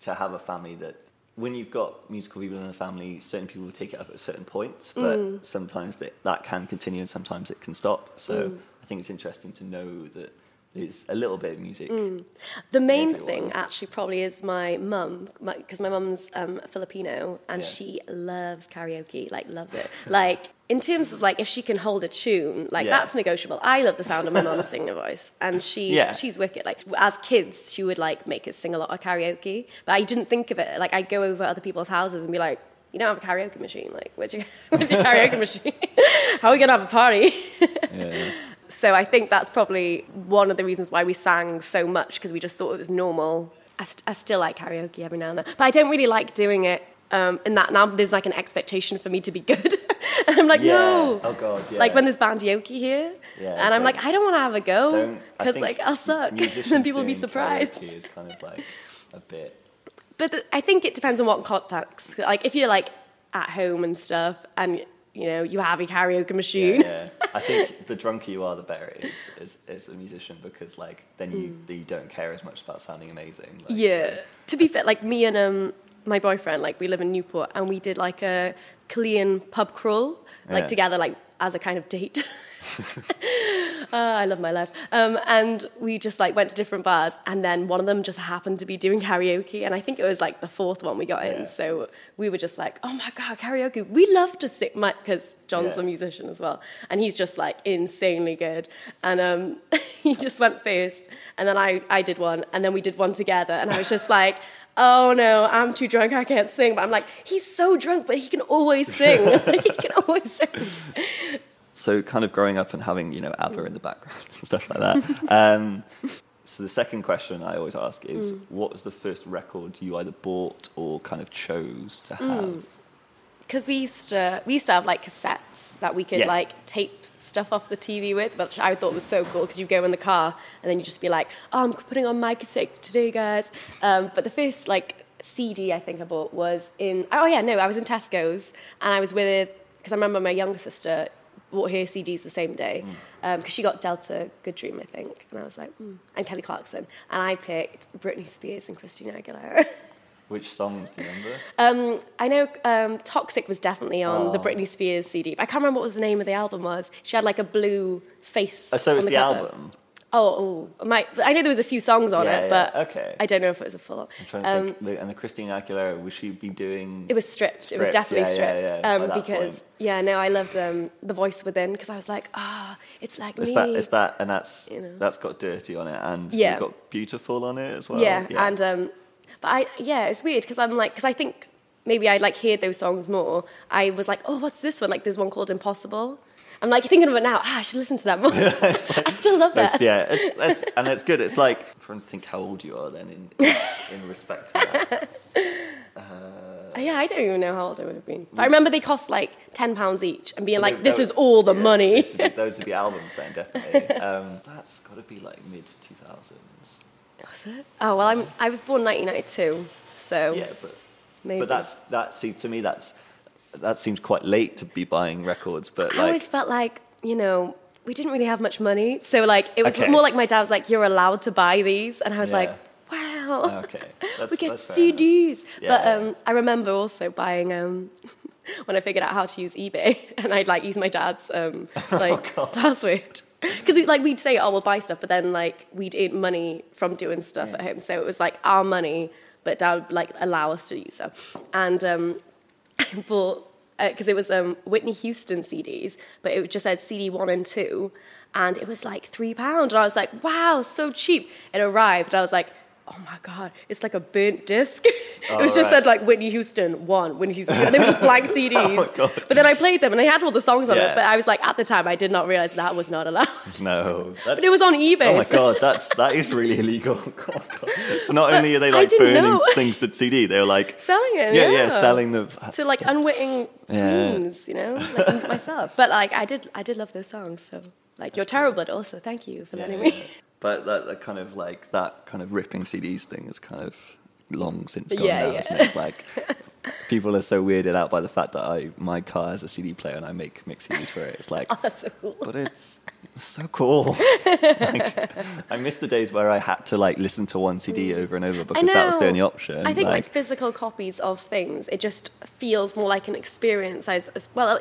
to have a family that when you've got musical people in the family, certain people will take it up at certain points, but Mm. sometimes that, that can continue and sometimes it can stop. So Mm. I think it's interesting to know that there's a little bit of music. Mm. The main thing actually probably is my mum, because my, mum's um, Filipino and Yeah. she loves karaoke, like loves it. *laughs* like in terms of like if she can hold a tune, like Yeah. that's negotiable. I love the sound of my mum singing a voice, and she's Yeah. she's wicked. Like as kids, she would like make us sing a lot of karaoke, but I didn't think of it. Like I'd go over other people's houses and be like. You don't have a karaoke machine. Like, where's your, *laughs* where's your karaoke machine? *laughs* How are we gonna have a party? Yeah. So I think that's probably one of the reasons why we sang so much because we just thought it was normal. I, st- I still like karaoke every now and then, but I don't really like doing it. Um, in that now there's like an expectation for me to be good, and *laughs* I'm like, Yeah. no. Oh, God, yeah. Like when there's bandioki here, Yeah, and I'm like, I don't want to have a go because like I'll suck, *laughs* and then people will be surprised. Is kind of like a bit. But th- I think it depends on what context. Like if you're like at home and stuff, and you know you have a karaoke machine. Yeah, yeah. I think *laughs* the drunker you are, the better it is as, as a musician because like then you you don't care as much about sounding amazing. Like, Mm. Yeah. so- To be fair, like me and um, my boyfriend, like we live in Newport, and we did like a Chilean pub crawl, like Yeah. together, like as a kind of date. *laughs* *laughs* uh, I love my life. Um, and we just like went to different bars, and then one of them just happened to be doing karaoke, and I think it was like the fourth one we got Yeah. in. So we were just like, oh my god, karaoke! We love to sing, because John's Yeah. a musician as well, and he's just like insanely good. And um, *laughs* he just went first, and then I I did one, and then we did one together, and I was just like. Oh no, I'm too drunk, I can't sing. But I'm like, he's so drunk, but he can always sing. like, *laughs* he can always sing. So kind of growing up and having you know ABBA in the background *laughs* and stuff like that. *laughs* um, so the second question I always ask is, Mm. what was the first record you either bought or kind of chose to Mm. have? because we used to we used to have like cassettes that we could Yeah. like tape stuff off the TV with, which I thought was so cool because you go in the car and then you just be like, "Oh, I'm putting on my cassette today, guys." Um, but the first like CD I think I bought was in oh yeah no I was in Tesco's and I was with it because I remember my younger sister bought her CDs the same day because she got Delta Goodrem I think and I was like mm. and Kelly Clarkson and I picked Britney Spears and Christina Aguilera. *laughs* Which songs do you remember? Um, I know um, Toxic was definitely on the Oh. Britney Spears CD. But I can't remember what was the name of the album was. She had like a blue face. Oh, so it's the, cover. album. Oh, oh my, I know there was a few songs on Yeah, it, yeah, but okay. I don't know if it was a full. I'm trying to Um. And the Christina Aguilera, would she be doing? it was stripped. It was definitely yeah, stripped. yeah, um, because point. yeah, no, I loved um, the voice within because I was like, ah, it's like It's me. that, it's that, and that's You know. that's got dirty on it, and Yeah. you've got beautiful on it as well. yeah, and um, but I yeah, it's weird because I'm like because I think maybe I like heard those songs more. I was like, oh, what's this one? Like, there's one called Impossible. I'm like thinking of it now. Ah, I should listen to that more. *laughs* I still love It's- that. yeah, it's, it's, *laughs* and it's good. It's like I'm trying to think how old you are then in in respect to that. *laughs* Uh, Yeah, I don't even know how old I would have been. But I remember they cost like ten pounds each, and being So like, "This that is all the yeah, money." those are the albums then, definitely. Um, that's got to be like mid 2000s. Was it? Oh well, I'm I was born 1992, so Yeah, but maybe. but that's that. See, to me, that's that seems quite late to be buying records. But I always felt like you know we didn't really have much money, so like it was Okay. more like my dad was like, "You're allowed to buy these," and I was Yeah. like, "Wow." okay, *laughs* that's, we get. CDs. Yeah, but yeah. um, I remember also buying um, *laughs* when I figured out how to use eBay, *laughs* and I'd like use my dad's um, like Oh, password because like we'd say, "Oh, we'll buy stuff," but then like we'd earn money from doing stuff at home, so it was like our money, but dad would like allow us to use stuff, and um, I bought because it was um, Whitney Houston CDs, but it just said CD one and two, and it was like three pounds. And I was like, wow, so cheap. It arrived, and I was like, oh my god, it's like a burnt disc. *laughs* it was just right. said like Whitney Houston one, Whitney Houston two, and they were just blank *laughs* CDs. Oh, god. but then I played them, and they had all the songs on Yeah. it. But I was like, at the time, I did not realize that was not allowed. *laughs* No, But it was on eBay. Oh my god, that's that is really illegal. Oh, god. So not only are they like burning know. things to CD, they're like Selling it, yeah, yeah, yeah, selling the to like unwitting Yeah. you know, like myself. But like I did, I did love those songs. So like you're terrible, but also thank you for letting me. But that, that kind of like that kind of ripping CDs thing is kind of long since gone Yeah, now. yeah. Isn't it? It's like people are so weirded out by the fact that I my car has a CD player and I make mix CDs for it. It's like, *laughs* Oh, that's so cool. but it's so cool. *laughs* like, I miss the days where I had to like listen to one CD over and over Mm. Because that was the only option. I think like, physical copies of things, it just feels more like an experience as, as well.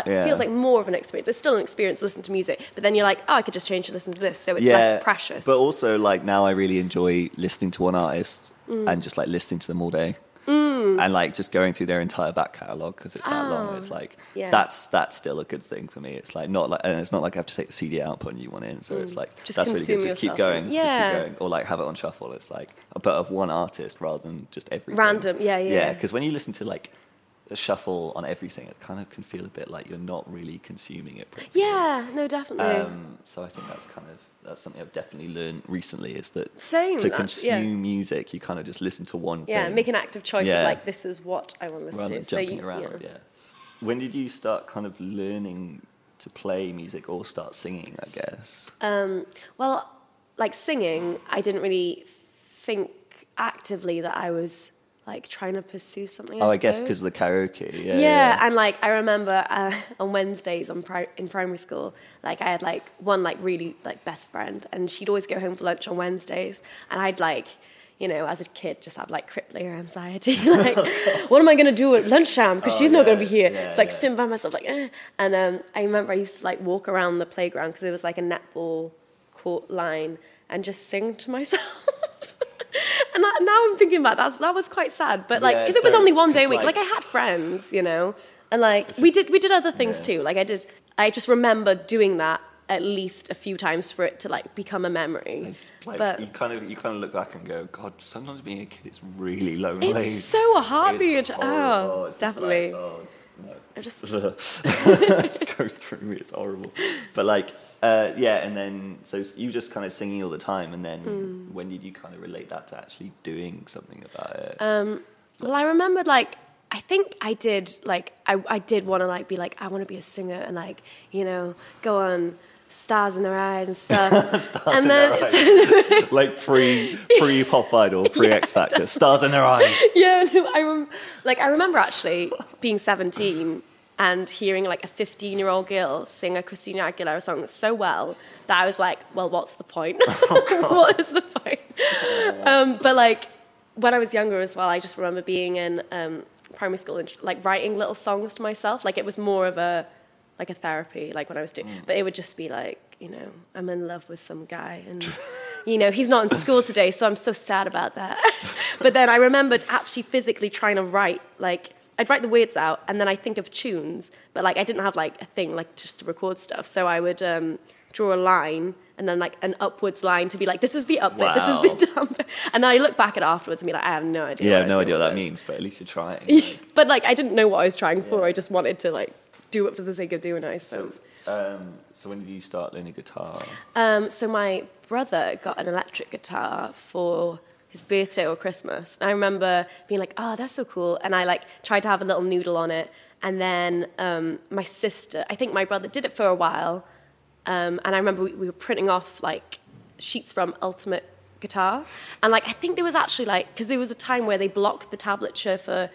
It Yeah. feels like more of an experience. It's still an experience to listen to music, but then you're like, oh, I could just change to listen to this, so it's less precious. But also, like now, I really enjoy listening to one artist Mm. and just like listening to them all day, and like just going through their entire back catalog because it's that long. Oh, It's like yeah. that's that's still a good thing for me. It's like not like and it's not like I have to take the CD out, put a new one in. So it's like Mm. Just that's really good. consume Just keep yourself. going, just Yeah. keep going, or like have it on shuffle. It's like but of one artist rather than just every Random, yeah, yeah. yeah. Because when you listen to like a shuffle on everything, it kind of can feel a bit like you're not really consuming it. properly. yeah, no, definitely. Um, so I think that's kind of that's something I've definitely learned recently is that Same, to consume yeah. music, you kind of just listen to one yeah, thing. make an active choice Yeah. of like, this is what I want to listen rather to. than So you- around. Yeah. When did you start kind of learning to play music or start singing? I guess. Um, well, like singing, I didn't really think actively that I was like trying to pursue something. oh, I guess because of the karaoke. Yeah. Yeah, yeah. and like I remember uh, *laughs* on Wednesdays on pri- in primary school, like I had like one like really like best friend, and she'd always go home for lunch on Wednesdays, and I'd like. You know, as a kid, just have like crippling anxiety. *laughs* like, *laughs* what am I going to do at lunchtime? Because Oh, she's not going to be here. yeah, it's like yeah. sitting by myself, like, eh. and um, I remember I used to like walk around the playground because it was like a netball court line and just sing to myself. *laughs* and I, now I'm thinking about that, that was quite sad. But like, Yeah, because it was only one day a week. like- Like, I had friends, you know, and like we did we did other things yeah. too. Like I did, I just remember doing that at least a few times for it to like become a memory. Like but you kind of you kind of look back and go, God, sometimes being a kid is really lonely. it's so a heartbeat. It's horrible. Oh, It's just definitely. Like, oh, just, no, I just, *laughs* it just goes through me. It's horrible. But like, uh, yeah, and then so you just kind of singing all the time, and then Mm. when did you kind of relate that to actually doing something about it? Um, well, I remembered like I think I did like I, I did want to like be like I want to be a singer and like you know go on stars in their eyes and *laughs* stuff. and in then their *laughs* like pre pre pop idol, pre *laughs* X Factor, stars in their eyes. yeah, no, I rem- like I remember actually being 17 and hearing like a 15 year old girl sing a Christina Aguilera song so well that I was like, well, what's the point? what is the point? Um, but like when I was younger as well, I just remember being in um, primary school and like writing little songs to myself. Like it was more of a like a therapy, like when I was doing, but it would just be like, you know, I'm in love with some guy and. *laughs* You know, he's not in school today, so I'm so sad about that. *laughs* but then I remembered actually physically trying to write, like, I'd write the words out and then I think of tunes, but like I didn't have like a thing like just to record stuff. So I would um, draw a line and then like an upwards line to be like, this is the up bit, this is the down bit. *laughs* And then I look back at it afterwards and be like, I have no idea. Yeah, I what have no idea what that means, but at least you're trying. like. but like I didn't know what I was trying for. I just wanted to like do it for the sake of doing it, I suppose. Um, so when did you start learning guitar? Um, so my brother got an electric guitar for his birthday or Christmas. And I remember being like, "Oh, that's so cool!" And I like tried to have a little noodle on it. And then um, my sister, I think my brother did it for a while. Um, and I remember we, we were printing off like sheets from Ultimate Guitar, and like I think there was actually like because there was a time where they blocked the tablature for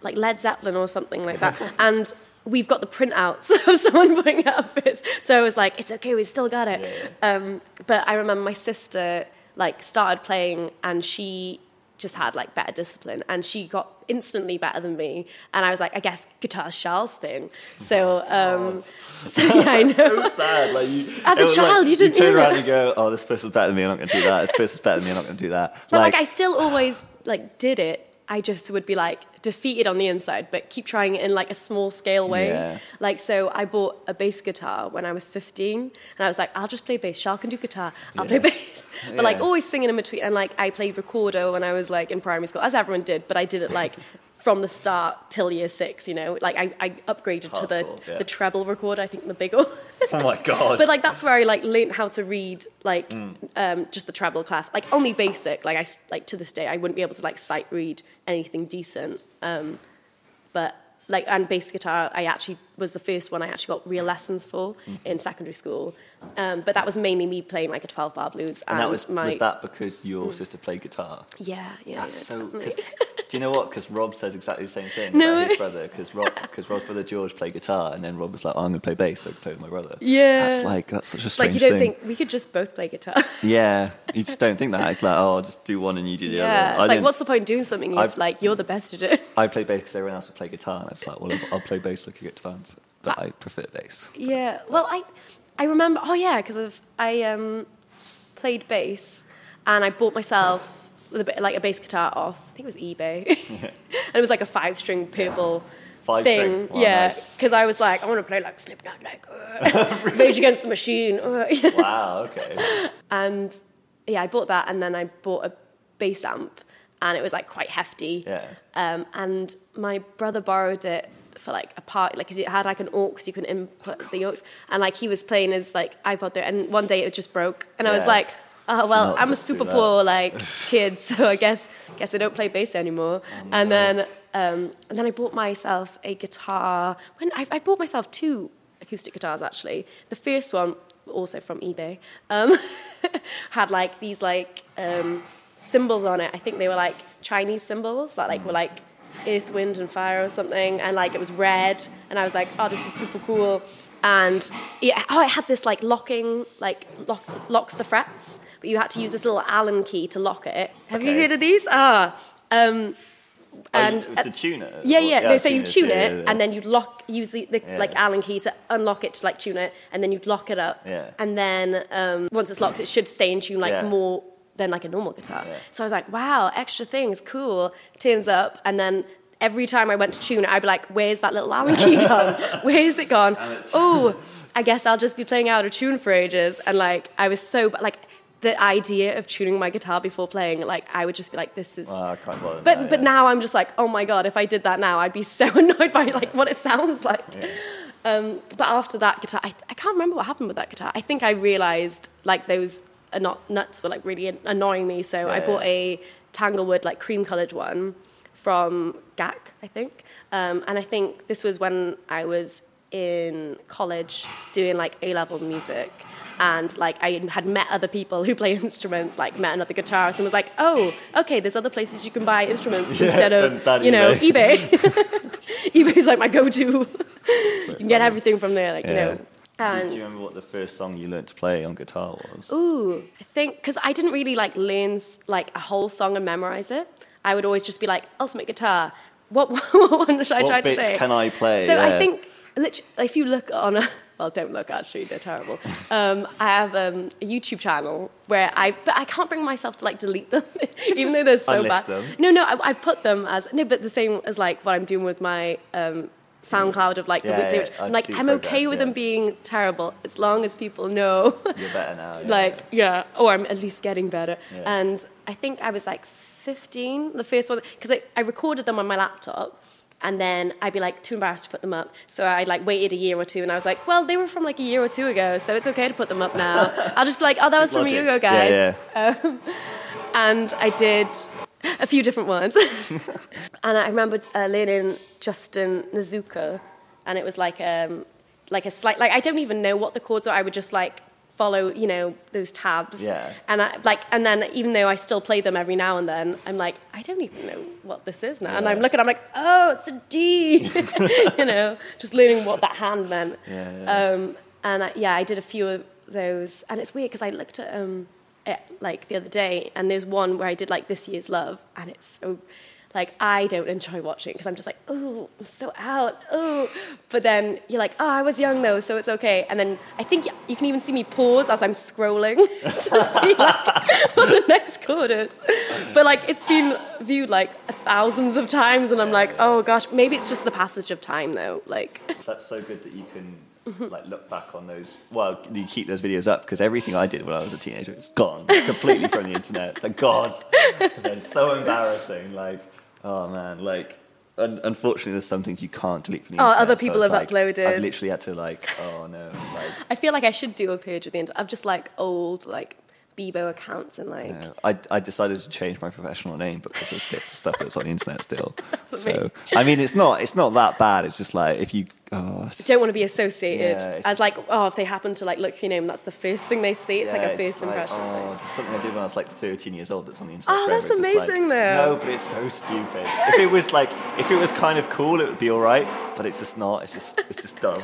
like Led Zeppelin or something like that, *laughs* and we've got the printouts *laughs* of someone putting it up. So I was like, it's okay, we still got it. Um, but I remember my sister like started playing, and she just had like better discipline, and she got instantly better than me. And I was like, I guess guitar's Charles' thing. So, um, *laughs* so yeah, I *laughs* know. so sad. Like you, As a child, you didn't You turn around and go, "Oh, this person's better than me. I'm not going to do that. This person's better than me. I'm not going to do that." But like, I still always like did it. I just would be like defeated on the inside, but keep trying it in like a small scale way. Yeah. Like so, I bought a bass guitar when I was 15, and I was like, I'll just play bass. Charles can do guitar. I'll play bass. But like always singing in between, and like I played recorder when I was like in primary school, as everyone did. But I did it like from the start till year six. You know, like I, I upgraded to the yeah. the treble recorder. I think the big one. *laughs* oh my god. But like that's where I like learned how to read like Mm. um, just the treble clef, like only basic. Like I like to this day I wouldn't be able to like sight read anything decent. Um, but like and bass guitar I actually was the first one I actually got real lessons for Mm-hmm. in secondary school um, but that was mainly me playing like a 12 bar blues And that was my was that because your sister played guitar? yeah yeah, That's yeah, so. do you know what? Because Rob says exactly the same thing No about his brother. Because Rob, because Rob's brother George played guitar, and then Rob was like, oh, "I'm going to play bass, so I can play with my brother." Yeah. That's like that's such a It's like strange you don't thing. think we could just both play guitar *laughs* Yeah, you just don't think that. It's like, oh, I'll just do one and you do the yeah other. it's I like what's the point in doing something if I've- like you're the best at it I play bass because everyone else will play guitar, and it's like, well, I'll play bass like a good fans, but I prefer bass. Yeah. Well, I I remember. Oh yeah, because I um played bass and I bought myself with a bit like a bass guitar off. I think it was eBay, *laughs* and it was like a five string purple. Five thing, string? Wow, yeah, nice. because I was like, I want to play like Slipknot, like uh, *laughs* Rage Against the Machine, uh, *laughs* Wow. Okay. and yeah, I bought that, and then I bought a bass amp, and it was like quite hefty. Yeah. Um, and my brother borrowed it for like a part, like 'cause it had like an aux, you can input the aux, and like he was playing his like iPod there, and one day it just broke, and I was like, oh well, I'm a super poor *laughs* like kid, so I guess guess I don't play bass anymore. Oh, And then um, and then I bought myself a guitar. When I, I bought myself two acoustic guitars actually. The first one also from eBay um, *laughs* had like these like um, symbols on it. I think they were like Chinese symbols that like were like earth, wind, and fire or something, and like it was red. And I was like, oh, this is super cool. And yeah, oh, it had this like locking, like lock, locks the frets, but you had to use this little Allen key to lock it. Have you heard of these? Ah, um, and oh, to tune it. yeah, Or- yeah. no, so you tune yeah, it, yeah, yeah. and then you'd lock, use the, the Yeah. like Allen key to unlock it to like tune it, and then you'd lock it up. Yeah. And then um, once it's locked, it should stay in tune like Yeah. more than like a normal guitar. Yeah. So I was like, wow, extra things, cool. Turns up, and then every time I went to tune it, I'd be like, where's that little Allen key *laughs* gone? Where is it gone? Oh, I guess I'll just be playing out of tune for ages. And like, I was so like. The idea of tuning my guitar before playing, like I would just be like, "This is Well, I can't bother but now, but yeah. now I'm just like, oh my god, if I did that now, I'd be so *laughs* annoyed by like what it sounds *laughs* like. Um, but after that guitar, I, I can't remember what happened with that guitar. I think I realized like those nuts were like really annoying me, so I bought a Tanglewood like cream colored one from GAC, I think. Um, and I think this was when I was in college doing like A level music. And like I had met other people who play *laughs* instruments, like met another guitarist, and was like, "Oh, okay, there's other places you can buy instruments *laughs* instead of you know eBay." eBay. *laughs* eBay's like my go-to. you can get everything from there, like you know. Do, you remember what the first song you learned to play on guitar was? Ooh, I think because I didn't really like learn like a whole song and memorize it. I would always just be like, ultimate guitar. What, *laughs* what one should I What try bits today? can I play? So Yeah. I think if you look on a *laughs* well, don't look actually, they're terrible. *laughs* Um, I have um, a YouTube channel where I but I can't bring myself to like delete them, even though they're so bad. them. No, no, I, I put them as no, but the same as like what I'm doing with my. Um, SoundCloud of like Yeah, the weekly, yeah, I'm like I'm okay with yeah. them being terrible as long as people know You're better now. *laughs* Yeah. like yeah or i'm at least getting better Yeah. and i think i was like 15 the first one because I, I recorded them on my laptop and then i'd be like too embarrassed to put them up so i like waited a year or two and i was like well they were from like a year or two ago so it's okay to put them up now *laughs* i'll just be like oh that was from a year ago guys Yeah, yeah. *laughs* Um, and I did a few different ones. *laughs* and I remember uh, learning Justin Nozuka, and it was like um, like a slight like I don't even know what the chords are. I would just like follow you know those tabs. Yeah. And I like and then even though I still play them every now and then, I'm like I don't even know what this is now. And I'm looking, I'm like oh it's a D, *laughs* you know, just learning what that hand meant. Yeah, yeah. Um, and I, yeah, I did a few of those, and it's weird because I looked at um, it, like the other day, and there's one where I did like this year's love, and it's so like I don't enjoy watching because I'm just like, oh, I'm so out, oh. But then you're like, oh, I was young though, so it's okay. And then I think you can even see me pause as I'm scrolling *laughs* to see like *laughs* what the next chord is. But like it's been viewed like thousands of times, and I'm like, oh gosh, maybe it's just the passage of time though, like. That's so good that you can like look back on those. Well, you keep those videos up because everything I did when I was a teenager is gone completely from the internet. Thank God. They're so embarrassing. Like, oh man, like. Un- unfortunately, there's some things you can't delete from the Oh, internet. Oh, other people it's have like, uploaded. I've literally had to like, oh no, like I feel like I should do a page of the internet of just like old like Bebo accounts and like. No, I, I decided to change my professional name because of stuff, stuff that's on the internet still. *laughs* So amazing. I mean, it's not it's not that bad. It's just like if you oh, it's Don't want to be associated Yeah, as just- like oh if they happen to like look your name that's the first thing they see it's like Yeah, a first just like, impression oh, just something I did when I was like 13 years old. That's on the internet. Oh, forever. that's It's just like, amazing, though. No, but it's so stupid. if it was like, if it was kind of cool, it would be all right. But it's just not. It's just, it's just dumb.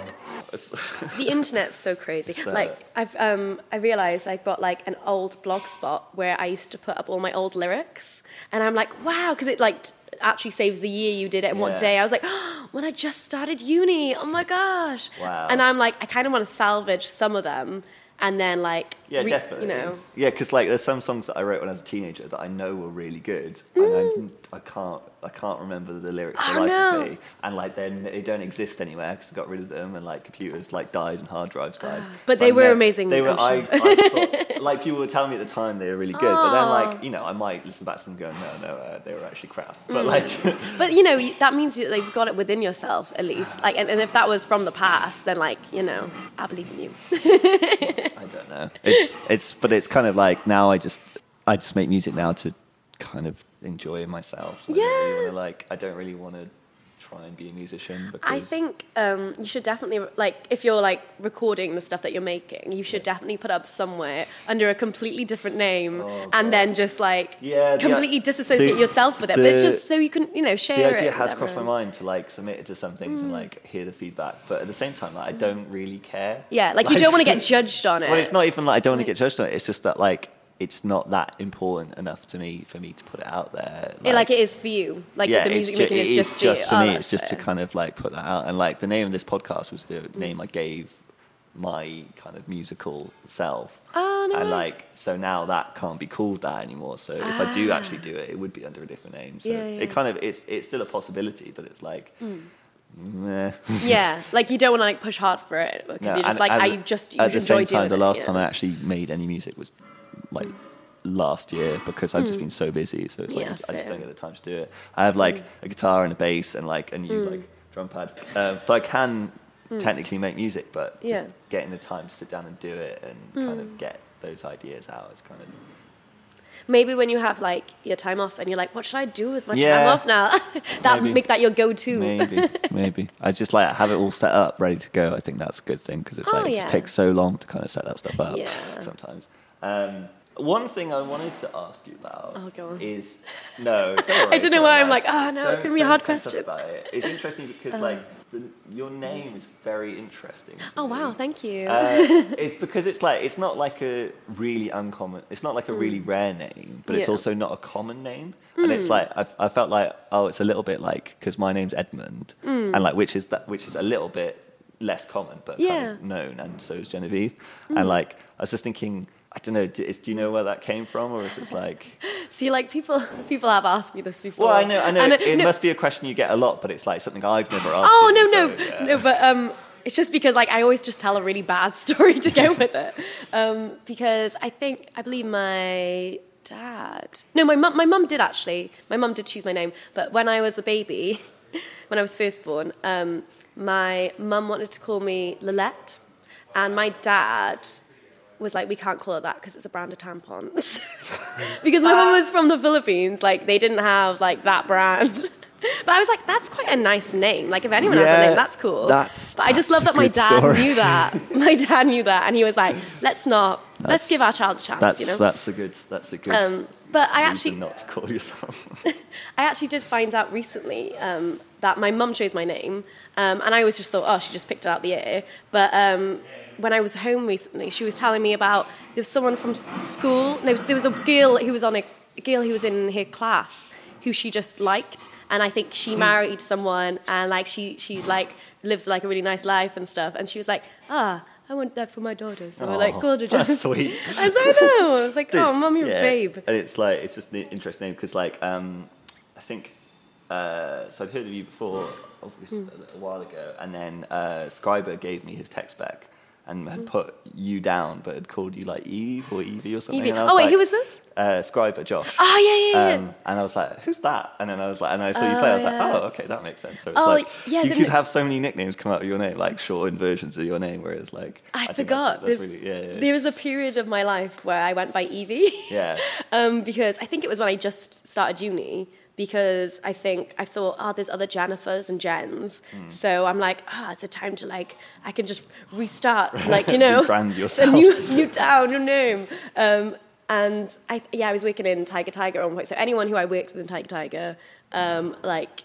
*laughs* The internet's so crazy. It's, uh, like I've um I realized I've got like an old blog spot where I used to put up all my old lyrics, and I'm like, wow, because it like actually saves the year you did it and Yeah. what day. I was like, oh, *gasps* when I just started uni. Oh my gosh. Wow. And I'm like, I kind of want to salvage some of them, and then like Yeah, re- definitely. You know. Yeah, because like there's some songs that I wrote when I was a teenager that I know were really good, Mm. and I, can't I can't remember the lyrics for Oh, life no. of me. And like then they don't exist anywhere because I got rid of them, and like computers like died and hard drives died. But So they I were never- amazing, They were. I, sure. I *laughs* thought, like people were telling me at the time they were really good, but then like you know I might listen back to them going no no uh, they were actually crap. Mm. But like *laughs* But you know that means that they've got it within yourself at least. Like, and, and if that was from the past, then like you know, I believe in you. *laughs* I don't know. It's it's but it's kind of like now I just I just make music now to kind of enjoy myself. I don't really Yeah. wanna, like I don't really want to try and be a musician because I think um, you should definitely like if you're like recording the stuff that you're making, you should definitely put up somewhere under a completely different name, Oh, and God. then just like Yeah, the- completely disassociate the- yourself with it. but the- just so you can you know share the idea with has crossed my mind to like submit it to some things and like hear the feedback, but at the same time, like, I don't really care. Mm. Yeah, like, you don't want to get *laughs* judged on it. Well, it's not even like I don't want to get judged on it. It's just that like it's not that important enough to me for me to put it out there. Yeah, like it is for you. Like yeah, the music ju- making it is just for just for Oh, me. that's It's just to kind of like put that out, and like the name of this podcast was Mm. the name I gave my kind of musical self. Oh, no And like so now that can't be called that anymore. So if I do actually do it, it would be under a different name. So Ah. Yeah, yeah. it kind of it's it's still a possibility, but it's like. Meh. yeah, like you don't want to like push hard for it because No, you're just and like at I just you at the same time, the it, last yeah. time I actually made any music was like last year because I've just been so busy. So it's like Hmm. Yeah, I just don't get the time to do it. I have like a guitar and a bass and like a new Hmm. like drum pad, um, so I can technically make music, but just Yeah. Hmm. getting the time to sit down and do it and kind of get those ideas out is kind of Maybe when you have like your time off and you're like, what should I do with my time off now? *laughs* that Maybe. make that your go-to. maybe maybe I just like have it all set up ready to go. I think that's a good thing because it's Oh, like it just takes so long to kind of set that stuff up Yeah. sometimes. Um, one thing I wanted to ask you about Oh, go on. is no. *laughs* don't worry, I don't know why I'm like, oh, no, it's gonna be a hard question. About it. It's interesting *laughs* because like the, your name is very interesting. Oh me. wow, thank you. Uh, *laughs* it's because it's like it's not like a really uncommon. It's not like a really rare name, but it's Hmm. Yeah. Hmm. also not a common name. And it's like I, I felt like oh, it's a little bit like because my name's Edmund, Hmm. and like which is that which is a little bit less common, but Yeah. kind of known, and so is Genevieve. Hmm. And like I was just thinking. I don't know. Do, is, do you know where that came from, or is it like? *laughs* See, like people, people have asked me this before. Well, I know, I know. And, uh, it no- must be a question you get a lot, but it's like something I've never asked. Oh you, no, no, yeah. no. But um, it's just because like I always just tell a really bad *laughs* story to go with it. Um, because I think I believe my dad. No, my mum. My mum did actually. My mum did choose my name. But when I was a baby, *laughs* when I was first born, um, my mum wanted to call me Lilette, and my dad was like, we can't call it that because it's a brand of tampons. *laughs* because my mum was from the Philippines, like they didn't have like that brand. *laughs* But I was like, that's quite a nice name. Like if anyone has a Yeah, name, that's cool. that's- but I just that's love a that my good dad story. knew that. *laughs* My dad knew that, and he was like, let's not. let's That's- give our child a chance. That's you know. that's a good that's a good. um, but I reason actually, not to call yourself. I actually did find out recently um, that my mum chose my name, um, and I always just thought, oh, she just picked it out the air. But um, when I was home recently, she was telling me about there was someone from school. There was, there was a girl who was on a, a girl who was in her class who she just liked, and I think she married someone, and like she she's like lives like a really nice life and stuff. And she was like, ah. I want that for my daughter, so I like Aw, called her. that's Jess. *laughs* sweet. I was like, know. I was like, oh, This- mum, you're yeah, a babe. And it's like it's just an interesting name because like um, I think uh, so. I'd heard of you before, obviously Hmm. a little while ago, and then uh, Scriber gave me his text back, and had put you down, but had called you like Eve or Evie or something. Evie. And I was Oh wait, like, who was this? Uh, Scriber Josh. Oh yeah, yeah, yeah. Um, and I was like, "Who's that?" And then I was like, and I saw you play. I was like, "Oh, okay, that makes sense." So it's Oh, like yeah, you could have so many nicknames come out of your name, like shortened versions of your name, whereas like I, think forgot. That's, that's really yeah, yeah. There was a period of my life where I went by Evie. yeah. *laughs* um, because I think it was when I just started uni. Because I think I thought, oh, there's other Jennifers and Jens, Hmm. so I'm like, ah, it's a time to like, I can just restart, *laughs* like you know, Rebrand *laughs* a yourself. new new town, new name. Um, and I, yeah, I was working in Tiger Tiger at one point. So anyone who I worked with in Tiger Tiger, um, like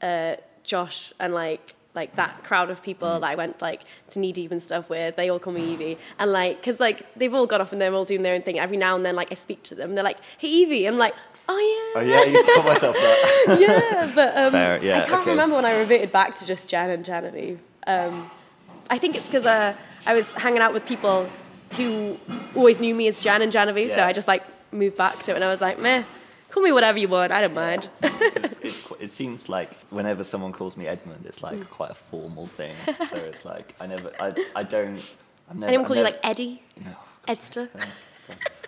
uh, Josh and like like that crowd of people Mm. that I went like to knee deep and stuff with, they all call me Evie. And like, because like they've all gone off and they're all doing their own thing. Every now and then, like I speak to them, they're like, "Hey Evie," I'm like, "Oh yeah. Oh yeah." yeah, I used to call myself that. *laughs* yeah, but um, Fair, yeah, I can't okay. remember when I reverted back to just Jan and Genevieve. Um, I think it's because uh, I was hanging out with people who always knew me as Jan and Genevieve, so I just like moved back to it, and I was like, meh, call me whatever you want, I don't mind. it's, *laughs* it seems like whenever someone calls me Edmund, it's like Mm. quite a formal thing. *laughs* so it's like I never, I, I don't. I'm never, Anyone I'm call you never- like Eddie, No. Edster?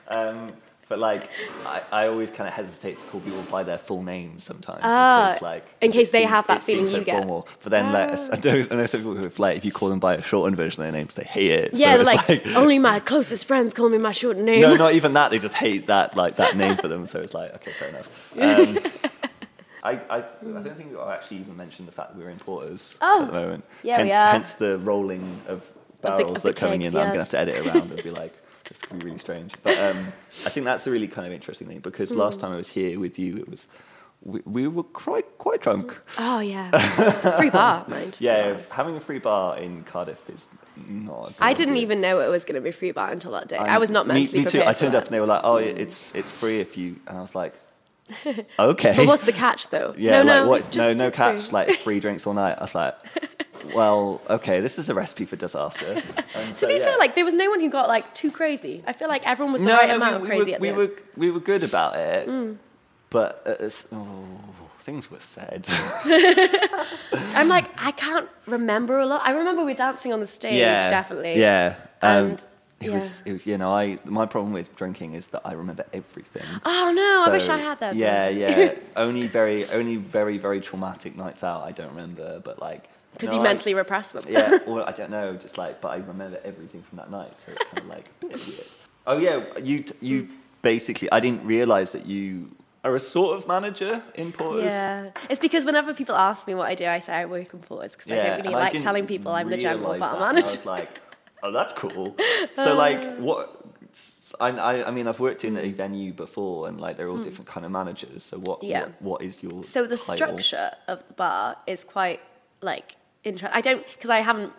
Um, but like, I, I always kind of hesitate to call people by their full names sometimes Ah, because like in case they seems- have that feeling so you get. Formal. But then like, I know, I know some people who have like if you call them by a shortened version of their names, they hate it. Yeah, so they're it's like, only my closest friends call me my short name. no, not even that. They just hate that like that name for them. So it's like, okay, fair enough. Um, *laughs* I, I, I don't think I actually even mentioned the fact that we're in Porters Oh, at the moment. yeah, hence, we are. hence the rolling of barrels of the that are coming in. that I'm going to have to edit around and be like, this could be really strange. But um, I think that's a really kind of interesting thing because last Hmm. time I was here with you, it was we, we were quite quite drunk. Oh, yeah. *laughs* Free bar, mind. Yeah, having a free bar in Cardiff is not. A good I didn't idea. even know it was going to be free bar until that day. I I'm- was not me, mentally me too. prepared I turned up and they were like, "Oh, it's it's free if you," and I was like, *laughs* "Okay." But what's the catch, though? *laughs* yeah, no, like no, what? just, no, no it's catch. free. Like free drinks all night. I was like, "Well, okay, this is a recipe for disaster." *laughs* And To so, be yeah. fair, like there was no one who got like too crazy. I feel like everyone was the no, right no, amount we, of we crazy were, at we the were we were good about it, but uh, oh, things were said. *laughs* I'm like, I can't remember a lot. I remember we were dancing on the stage, definitely. Yeah. Um, And, it yeah. was, it was, you know, I my problem with drinking is that I remember everything. Oh no, I wish I had that. Yeah, yeah. *laughs* only very, only very, very traumatic nights out. I don't remember, but like Because no, you I- mentally repress them. yeah, *laughs* well, I don't know, just like, but I remember everything from that night, so it's kind of like a bit weird. Oh yeah, you you basically, I didn't realize that you are a sort of manager in Porters. Yeah, it's because whenever people ask me what I do, I say I work in Porters because I don't really like telling people I'm the general bar manager. I was like, oh, that's cool. *laughs* So like, what? I, I, I mean, I've worked in a venue before, and like they're all hmm. different kind of managers. So what? Yeah. What, what is your So the title? structure of the bar is quite like interesting. I don't because I haven't.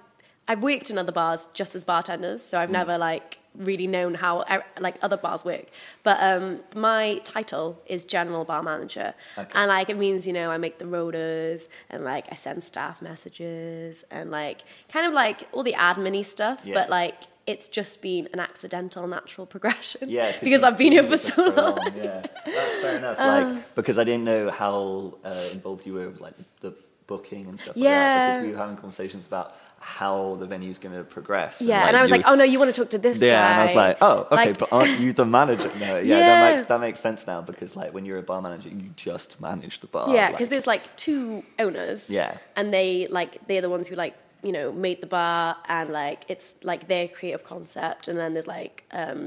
I've worked in other bars just as bartenders, so I've Mm. never like really known how like other bars work. But um, my title is general bar manager, Okay. and like it means you know I make the rotors and like I send staff messages and like kind of like all the adminy stuff. Yeah. But like it's just been an accidental natural progression. Yeah, *laughs* because I've been here for so long. Yeah, *laughs* that's fair enough. Uh. like because I didn't know how uh, involved you were with like the booking and stuff like Yeah. that. Because we were having conversations about how the venue's going to progress. Yeah, and I was like, oh no, you want to talk to this Yeah, guy? and I was like, oh, okay, Like- but aren't you the manager? No, yeah, Yeah. that makes that makes sense now because like when you're a bar manager, you just manage the bar. Yeah, like- because there's like two owners. Yeah. And they like they're the ones who like you know made the bar and like it's like their creative concept, and then there's like um,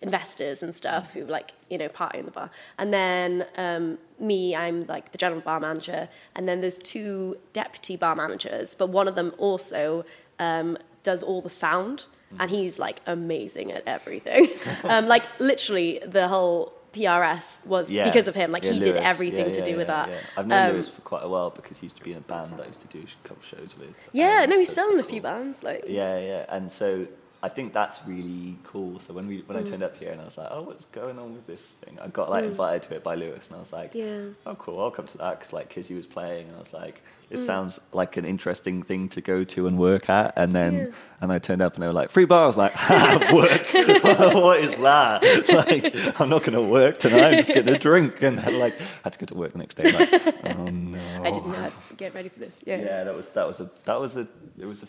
investors and stuff who like you know party in the bar, and then um, me, I'm like the general bar manager, and then there's two deputy bar managers, but one of them also um, does all the sound. And he's like amazing at everything. *laughs* um, like literally, the whole PRS was Yeah. because of him. Like Yeah, he did everything Yeah, to do with that. yeah. I've known Um, Lewis for quite a while because he used to be in a band that I used to do a couple shows with. Yeah, Um, no, he's still in a few bands. Like, Yeah, yeah, and so I think that's really cool. So when we when I Mm. turned up here and I was like, oh, what's going on with this thing? I got like invited to it by Lewis, and I was like, Yeah. oh, cool, I'll come to that because like Kizzy was playing, and I was like, it Mm. sounds like an interesting thing to go to and work at. And then Yeah. and I turned up and they were like, free bar. I was like, *laughs* *laughs* work? *laughs* what is that? Like, I'm not going to work tonight. I'm just going to drink. And then like, I had to go to work the next day. Like, oh no. I how to get ready for this. Yeah. Yeah, that was that was a that was a it was a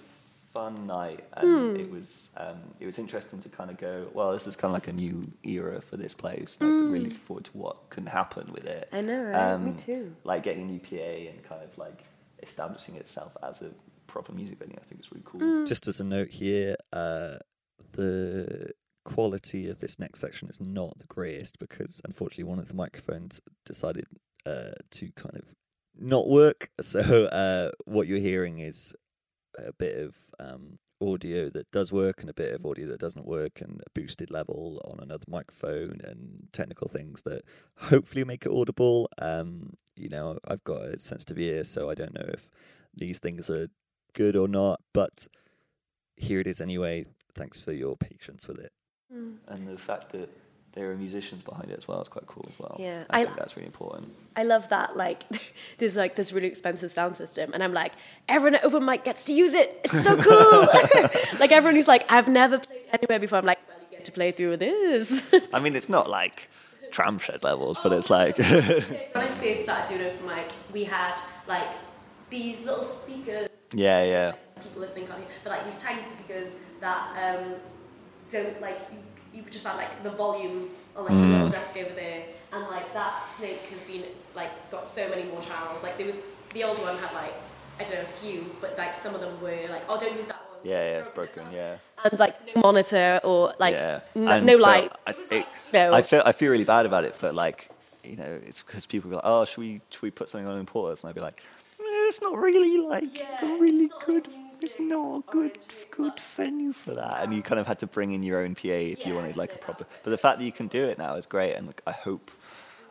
fun night, and it was um, it was interesting to kind of go. Well, this is kind of like a new era for this place. Like, Really looking forward to what can happen with it. I know, right? Me too. Like getting a new PA and kind of like establishing itself as a proper music venue. I think it's really cool. Mm. Just as a note here, uh, the quality of this next section is not the greatest because unfortunately one of the microphones decided uh, to kind of not work. *laughs* So uh, what you're hearing is a bit of um, audio that does work and a bit of audio that doesn't work and a boosted level on another microphone and technical things that hopefully make it audible. Um, you know, I've got a sensitive ear, so I don't know if these things are good or not, but here it is anyway. Thanks for your patience with it. And the fact that there are musicians behind it as well It's quite cool as well. Yeah, I, I- think that's really important. I love that. Like, *laughs* there's like this really expensive sound system, and I'm like, everyone at open mic gets to use it. It's so *laughs* cool. *laughs* like everyone who's like, I've never played anywhere before. I'm like, well, you get to play through this. I mean, it's not like tramshed levels, but it's like when I first started doing open mic, we had like these little speakers. yeah, yeah. People listening can't hear, but like these tiny speakers that um, don't like you, you just have like the volume on like the little desk over there, and like that snake has been like got so many more channels. Like there was the old one had like I don't know a few, but like some of them were like oh don't use that one. Yeah, yeah, it's broken. Yeah, And like no monitor or like yeah. n- no so lights. I, it, No. I feel I feel really bad about it, but like you know, it's because people be like, "Oh, should we should we put something on in Porters?" And I'd be like, "Eh, "It's not really like Yeah, a really good. music It's not a good good venue for that." And you kind of had to bring in your own PA if you wanted like a proper. But the fact that you can do it now is great, and like, I hope,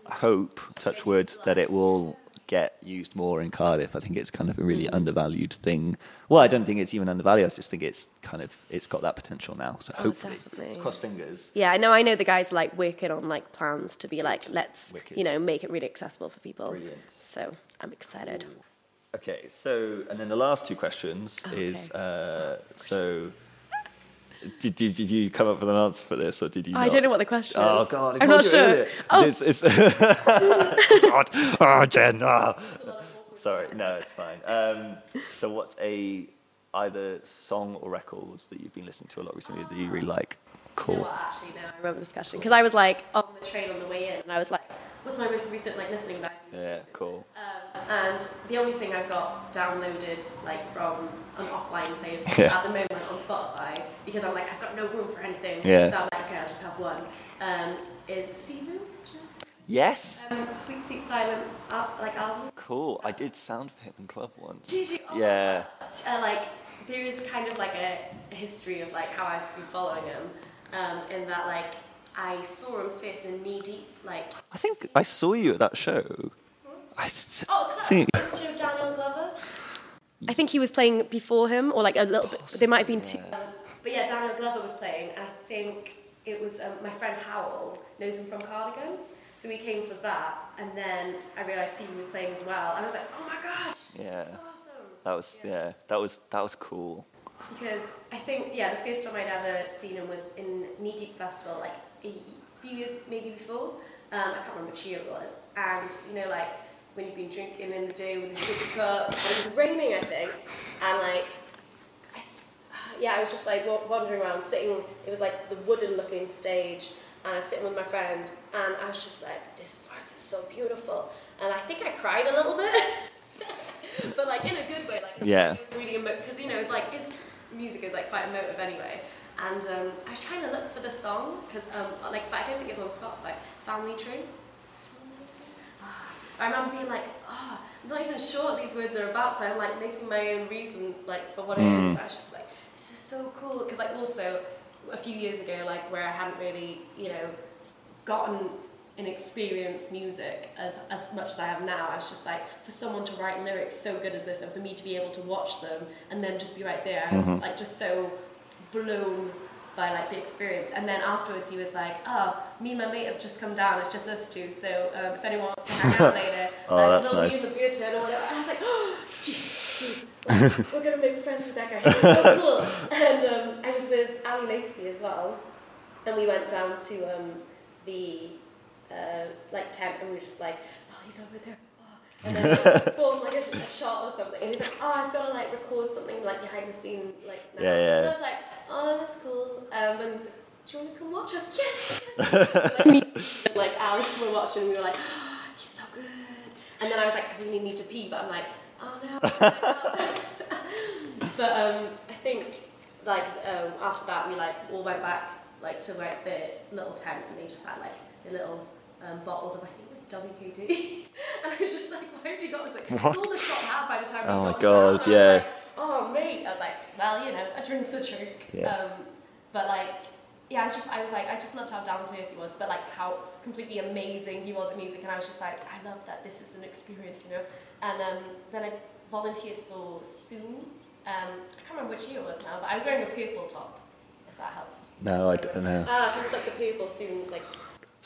I hope, touch wood, that it will get used more in Cardiff. I think it's kind of a really mm. undervalued thing. Well, I don't think it's even undervalued. I just think it's kind of it's got that potential now. So Oh, hopefully, definitely. cross fingers. Yeah, I know. I know the guys like working on like plans to be like, let's Wicked. you know make it really accessible for people. Brilliant. So I'm excited. Okay, so and then the last two questions is uh, so. Did, did, did you come up with an answer for this, or did you? I not? don't know what the question Oh is. God, I I'm not sure. Oh, It's, it's *laughs* God. Oh, Jen. oh. Sorry, no, it's fine. Um, so, what's a either song or records that you've been listening to a lot recently that you really like? Cool. what, actually, no, I remember this question because I was like on the train on the way in, and I was like, "What's my most recent like listening back?" Yeah, cool. Um, and the only thing I've got downloaded like from an offline place *laughs* Yeah. at the moment on Spotify because I'm like I've got no room for anything. Yeah. So I'm like, okay, I'll just have one. Um, is Sivu? Yes. Um, Sweet Sweet Silent al- like album. Cool. I did sound for him in club once. Did you? Oh, Yeah. Uh, like there is kind of like a history of like how I've been following him, um, in that like I saw him first in Knee Deep, like I think I saw you at that show. I s- oh, see. do you know Daniel Glover? I think he was playing before him, or like a little bit. There might have been two. Um, but yeah, Daniel Glover was playing, and I think it was um, my friend Howell knows him from Cardigan, so we came for that, and then I realised Stevie was playing as well, and I was like, oh my gosh, Yeah. awesome. That was yeah. That was that was cool. Because I think, yeah, the first time I'd ever seen him was in Knee Deep Festival, like a few years maybe before. Um, I can't remember which year it was. And, you know, like when you've been drinking in the day with a sippy cup, it was raining, I think. And, like, I, yeah, I was just like wandering around, sitting, it was like the wooden looking stage. And I was sitting with my friend, and I was just like, this verse is so beautiful. And I think I cried a little bit. *laughs* but like in a good way, like Yeah. it was really because you know it's like his music is like quite emotive anyway. And um, I was trying to look for the song because um, like, but I don't think it's on Spotify. Family Tree. I remember being like, oh, I'm not even sure what these words are about, so I'm like making my own reason like for what it is. Mm. I was just like, this is so cool because like also a few years ago, like where I hadn't really, you know, gotten and experienced music as, as much as I have now. I was just like, for someone to write lyrics so good as this and for me to be able to watch them and then just be right there, I was Mhm. like just so blown by like the experience. And then afterwards he was like, oh, me and my mate have just come down, it's just us two, so um, if anyone wants to hang out *laughs* later, Oh, like, that's we'll nice. use a beer turn or whatever. And I was like, oh, *laughs* we're gonna make friends with that guy. He's so cool. *laughs* And um, I was with Ali Lacey as well, and we went down to um, the uh, like tent, and we were just like, oh, he's over there. And then *laughs* boom, like a, a shot or something. And he's like, oh, I've got to like record something like behind the scene, like now. Yeah, yeah. And I was like, oh, that's cool. Um, and he's like, do you want to come watch us? Yes, yes. *laughs* like, like Alex were watching, and we were like, oh, he's so good. And then I was like, I really need to pee, but I'm like, oh no. *laughs* but um, I think like um, after that, we like all went back like to like the little tent, and they just had like the little um, bottles of I think it was WKD, *laughs* and I was just like, why have you got this? Like, What? all the shot had by the time. Oh my God, down. Yeah. like, oh mate, I was like, well, you know, a drink's a drink. Yeah. Um, but like, yeah, I was just, I was like, I just loved how down to earth he was, but like how completely amazing he was at music, and I was just like, I love that this is an experience, you know. And um, then I volunteered for Sŵn. Um, I can't remember which year it was now, but I was wearing a purple top, if that helps. No, I don't know. Ah, 'cause it's like the purple Sŵn, like.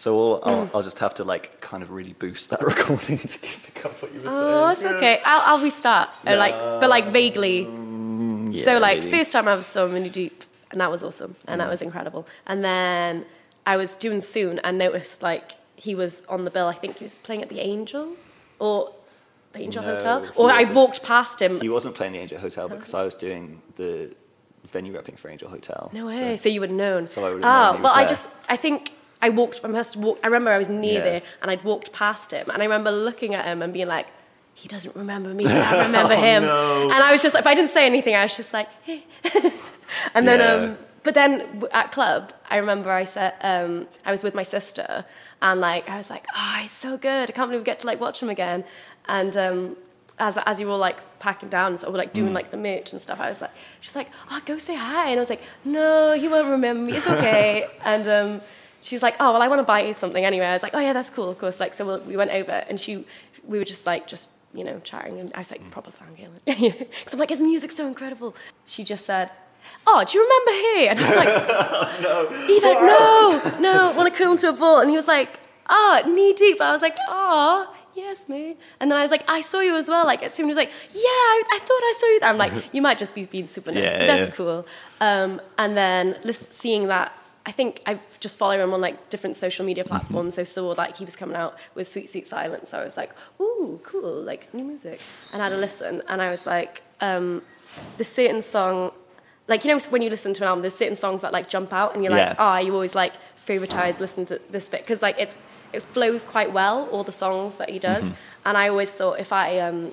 So I'll, I'll, I'll just have to like kind of really boost that *laughs* recording to pick up what you were saying. Oh, it's okay. I'll, I'll restart. Like, but like vaguely. Mm, yeah, so like maybe. first time I was so mini deep, and that was awesome, and that was incredible. And then I was doing Sŵn and noticed like he was on the bill. I think he was playing at the Angel or the Angel No, Hotel, or I walked past him. He wasn't playing the Angel Hotel because I was doing the venue repping for Angel Hotel. No So- way. So, you would have known. So I would have oh, known was well, I just, I think I walked, I must walked, I remember I was near Yeah. there and I'd walked past him and I remember looking at him and being like, he doesn't remember me, but I *laughs* remember Oh, him. no. And I was just, like, if I didn't say anything, I was just like, hey. *laughs* and then, Yeah. um, but then at club, I remember I said, um, I was with my sister and like, I was like, oh, he's so good. I can't believe we get to like watch him again. And, um, as, as you were all like packing down, so we're like Mm. doing like the merch and stuff, I was like, she's like, oh, go say hi. And I was like, no, he won't remember me. It's okay. *laughs* and um, she's like, oh, well, I want to buy you something anyway. I was like, oh yeah, that's cool, of course. Like, so we we went over and she, we were just like, just, you know, chatting. And I was like, proper fangirling. Because *laughs* I'm like, his music's so incredible. She just said, oh, do you remember here? And I was like, *laughs* no. Eva, no, no, want to curl into a ball. And he was like, oh, knee deep. I was like, oh, yes, mate. And then I was like, I saw you as well. Like, someone was like, yeah, I, I thought I saw you. I'm like, *laughs* you might just be being super nice, Yeah, but that's yeah. cool. Um, and then seeing that, I think I just follow him on like different social media Mm-hmm. platforms. I saw like he was coming out with Sweet Sweet Silence. So I was like, ooh, cool, like new music. And I had a listen. And I was like, um, the certain song, like, you know, when you listen to an album, there's certain songs that like jump out and you're like, Yeah. ah, you always like favoritize, listen to this bit. Because like it's, it flows quite well, all the songs that he does. Mm-hmm. And I always thought if I um,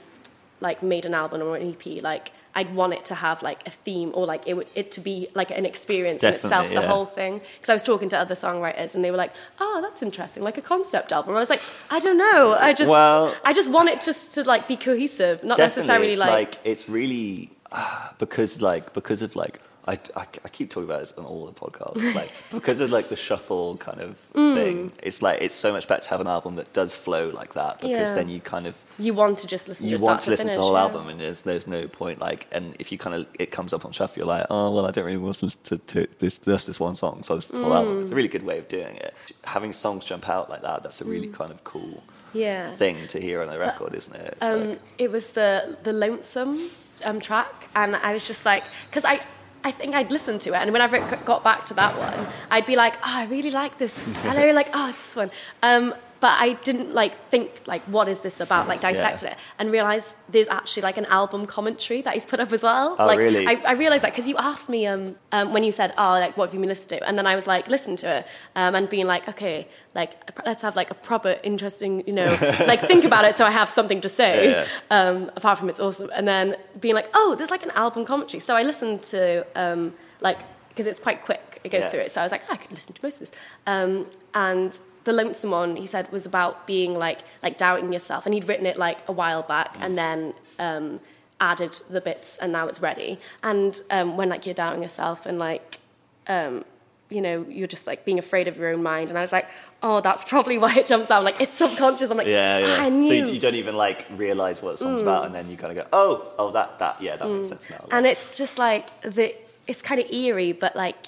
like made an album or an EP, like I'd want it to have like a theme or like it would it to be like an experience in itself, Definitely, the yeah. whole thing. Because I was talking to other songwriters and they were like, "Oh, that's interesting, like a concept album." I was like, "I don't know, I just Well- I just want it just to like be cohesive, not necessarily it's like, like, it's really uh, because like because of like I, I, I keep talking about this on all the podcasts *laughs* like because of like the shuffle kind of Mm. thing. It's like it's so much better to have an album that does flow like that because Yeah. then you kind of you want to just listen you to want to listen to the whole yeah. album and there's there's no point like and if you kind of it comes up on shuffle you're like oh well I don't really want to listen to, to this just this one song so it's the whole album Mm. it's a really good way of doing it having songs jump out like that that's a really kind of cool Yeah. thing to hear on a record isn't it Um, like- it was the the lonesome um, track, and I was just like, because I. I think I'd listen to it, and whenever it got back to that one, I'd be like, "Oh, I really like this," and I really like, "Oh, it's this one." Um, but I didn't like think like, "What is this about?" Like dissected it, and realized there's actually like an album commentary that he's put up as well. Oh, like, really? I, I realized that because you asked me um, um, when you said, "Oh, like what have you been listening to?" and then I was like, "Listen to it," um, and being like, "Okay, like let's have like a proper, interesting, you know, *laughs* like think about it, so I have something to say." Yeah. Um, apart from it's awesome, and then being like, "Oh, there's like an album commentary," so I listened to um, like because it's quite quick, it goes Yeah. through it, so I was like, oh, "I could listen to most of this," um, and. The lonesome one, he said, was about being like like doubting yourself, and he'd written it like a while back, and then um, added the bits, and now it's ready. And um, when like you're doubting yourself, and like um, you know you're just like being afraid of your own mind, and I was like, oh, that's probably why it jumps out. Like it's subconscious. I'm like, Yeah, yeah. "Ah, I knew. Mm. So you, you don't even like realize what the song's about, and then you kind of go, "Oh, oh, that, that, yeah, that makes sense now." and it's just like the it's kind of eerie but like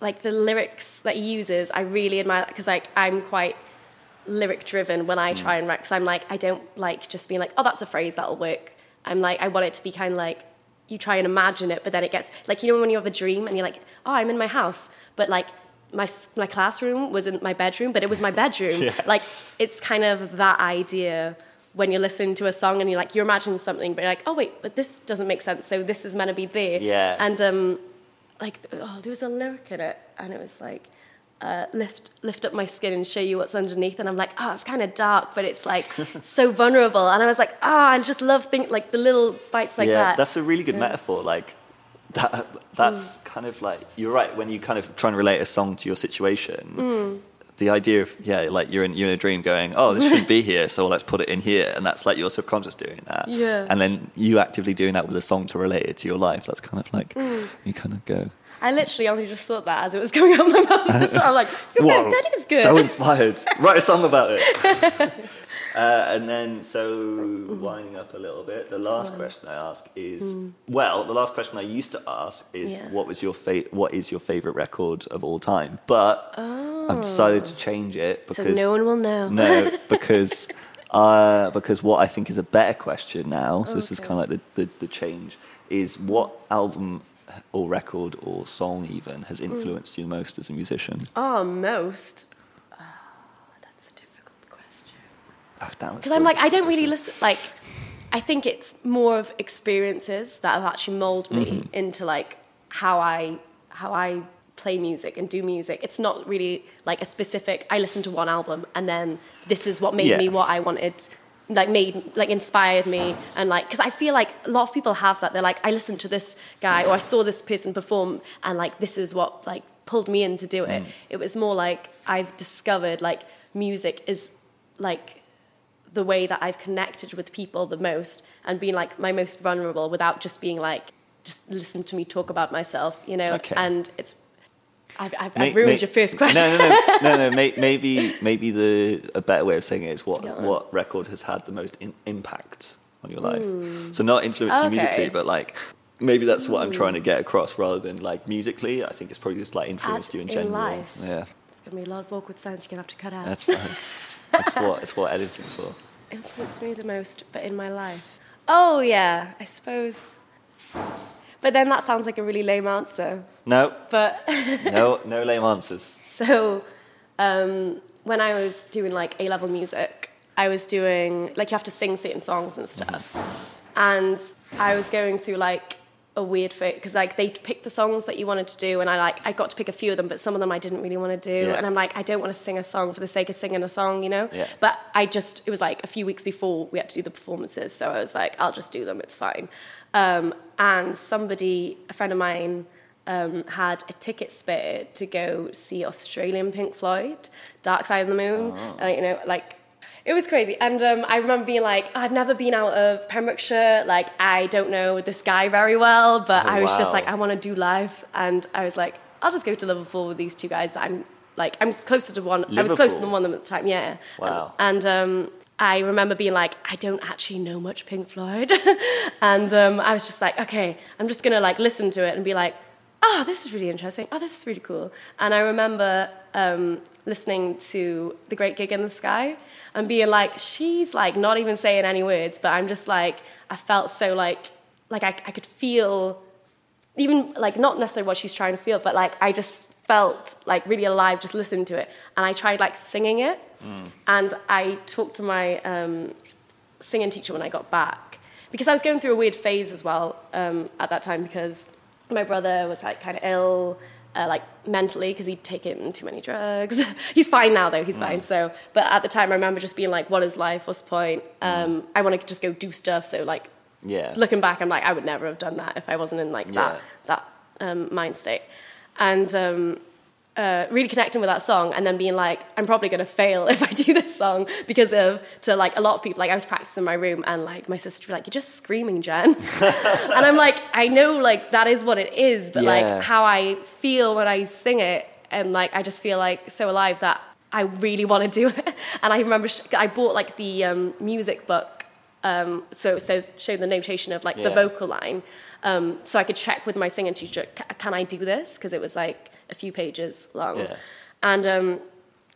like the lyrics that he uses i really admire that because like i'm quite lyric driven when i try and write because i'm like i don't like just being like oh that's a phrase that'll work i'm like i want it to be kind of like you try and imagine it but then it gets like you know when you have a dream and you're like oh i'm in my house but like my, my classroom was in my bedroom but it was my bedroom *laughs* Yeah. like it's kind of that idea when you're listening to a song and you're like you imagine something, but you're like, oh wait, but this doesn't make sense. So this is meant to be there. Yeah. And um, like oh, there was a lyric in it, and it was like. Uh, lift lift up my skin and show you what's underneath and I'm like oh it's kind of dark but it's like *laughs* so vulnerable and I was like ah I just love think like the little bites like yeah, that that's a really good Yeah. metaphor. Like that, that's Mm. kind of like you're right when you kind of try and relate a song to your situation. Mm. The idea of yeah, like you're in you're in a dream going, oh, this shouldn't be *laughs* here, so let's put it in here, and that's like your subconscious doing that. Yeah. And then you actively doing that with a song to relate it to your life. That's kind of like Mm. you kind of go. I literally only just thought that as it was coming out my mouth *laughs* so I'm like Whoa, that is good So inspired. Write a song about it. *laughs* uh, and then, so mm. winding up a little bit, the last mm. question I ask is mm. well, the last question I used to ask is Yeah. what was your fa- what is your favorite record of all time? But I've decided to oh. change it so because no one will know no, *laughs* because uh, because what I think is a better question now. So this is kind of like the, the, the change is what album or record or song even has influenced you most as a musician? oh most oh, that's a difficult question Oh, because I'm like I don't really listen like I think it's more of experiences that have actually molded me Mm-hmm. into like how I how I play music and do music. It's not really like a specific. I listened to one album and then this is what made Yeah. me what I wanted. Like made like inspired me and like because I feel like a lot of people have that. They're like I listened to this guy or I saw this person perform and like this is what like pulled me in to do Mm. it. It was more like I've discovered like music is like the way that I've connected with people the most and been like my most vulnerable without just being like, just listen to me talk about myself, you know? Okay. And it's, I've, I've, May- I've ruined may- your first question. No, no, no, *laughs* no, no. May, maybe, maybe the a better way of saying it is what Yeah. what record has had the most in, impact on your life. Hmm. So not influencing you musically, but like maybe that's what I'm hmm. trying to get across rather than like musically. I think it's probably just like influenced As you in in general. life. Yeah, There's going to be a lot of awkward sounds you're going to have to cut out. that's fine. *laughs* That's what it's what editing's for. influenced me the most, but in my life. Oh, yeah, I suppose. But then that sounds like a really lame answer. No, But *laughs* no, no lame answers. So, um, when I was doing like A level music, I was doing like you have to sing certain songs and stuff, and I was going through like a weird phase because like they picked the songs that you wanted to do, and I like I got to pick a few of them, but some of them I didn't really want to do, Yeah. and I'm like I don't want to sing a song for the sake of singing a song, you know. Yeah. But I just it was like a few weeks before we had to do the performances, so I was like I'll just do them, it's fine. Um, and somebody, a friend of mine um, had a ticket spare to go see Australian Pink Floyd, Dark Side of the Moon. Oh. Uh, you know, like it was crazy. And um, I remember being like, I've never been out of Pembrokeshire. Like I don't know this guy very well, but Oh, I was wow. just like, I want to do live. And I was like, I'll just go to Liverpool with these two guys that I'm like, I'm closer to one. I was closer Liverpool? than one of them at the time. Yeah. Wow. And, um, I remember being like, I don't actually know much Pink Floyd, *laughs* and um, I was just like, okay, I'm just gonna like listen to it and be like, oh, this is really interesting. Oh, this is really cool. And I remember um, listening to The Great Gig in the Sky and being like, she's like not even saying any words, but I'm just like, I felt so like, like I, I could feel even like not necessarily what she's trying to feel, but like I just felt like really alive just listening to it. And I tried like singing it, and I talked to my um, singing teacher when I got back because I was going through a weird phase as well um, at that time because my brother was like kind of ill. Uh, like mentally, because he'd taken too many drugs. *laughs* he's fine now, though. He's fine. So, but at the time, I remember just being like, "What is life? What's the point? Um, I want to just go do stuff." So, like, Yeah. looking back, I'm like, I would never have done that if I wasn't in like Yeah. that that um, mind state, and um, uh, really connecting with that song, and then being like, I'm probably gonna fail *laughs* if I do this song because of to like a lot of people. Like I was practicing in my room, and like my sister would like, "You're just screaming, Jen," *laughs* and I'm like, I know like that is what it is, but Yeah. like how I feel when I sing it, and like I just feel like so alive that I really want to do it. *laughs* And I remember sh- I bought like the um, music book um, so so showed the notation of like the vocal line, um, so I could check with my singing teacher, "Ca- can I do this? Because it was like a few pages long, Yeah. and um,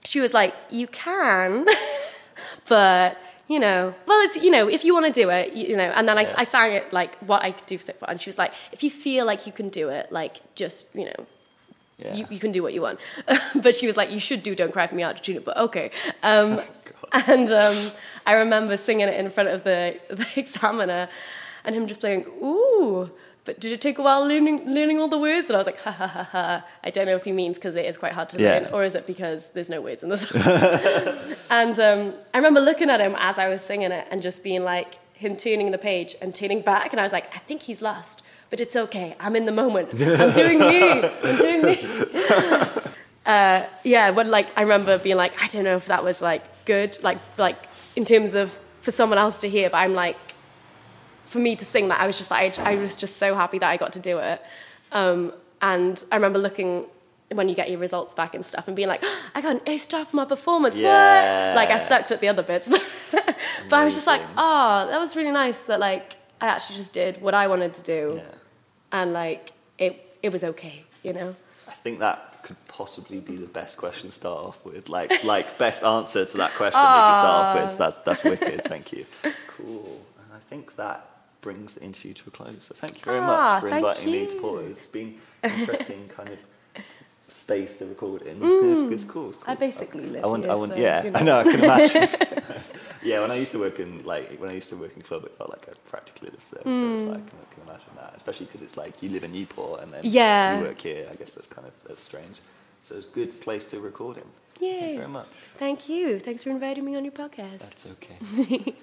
she was like, you can, *laughs* but you know, well, it's you know, if you want to do it, you, you know. And then I, Yeah. I sang it like what I could do for and she was like, if you feel like you can do it, like just you know, Yeah. You, you can do what you want. *laughs* but she was like, you should do Don't Cry For Me out to tune but okay. Um, *laughs* Oh, and um, I remember singing it in front of the, the examiner and him just playing, ooh, but did it take a while learning, learning all the words? And I was like, ha ha ha ha. I don't know if he means because it is quite hard to Yeah. learn, or is it because there's no words in the song? *laughs* and um, I remember looking at him as I was singing it and just being like, him turning the page and turning back. And I was like, I think he's lost, but it's okay. I'm in the moment. I'm doing me. I'm doing me. *laughs* Uh, yeah, when like I remember being like, I don't know if that was like good, like like in terms of for someone else to hear, but I'm like, for me to sing that, I was just like, I, I was just so happy that I got to do it. Um, and I remember looking when you get your results back and stuff and being like, *gasps* I got an A star for my performance. Yeah. What? Like I sucked at the other bits, *laughs* but I was just like, oh, that was really nice that like I actually just did what I wanted to do, Yeah. and like it it was okay, you know. I think that could possibly be the best question to start off with. Like, *laughs* like best answer to that question that you start off with. That's that's wicked. Thank you. *laughs* Cool. And I think that brings the interview to a close. So thank you very Ah, much for inviting me to you. Porto. It's been an *laughs* interesting kind of space to record in. It's, it's cool. It's cool. Mm. I basically live I want, here, I want, so, yeah, you *laughs* know. I know, I can imagine. *laughs* yeah, when I used to work in like when I used to work in club, it felt like I practically lived there. So it's like I can imagine that, especially because it's like you live in Newport and then Yeah. you work here. I guess that's kind of that's strange. So it's a good place to record in. Thank you very much. Thank you. Thanks for inviting me on your podcast. That's okay.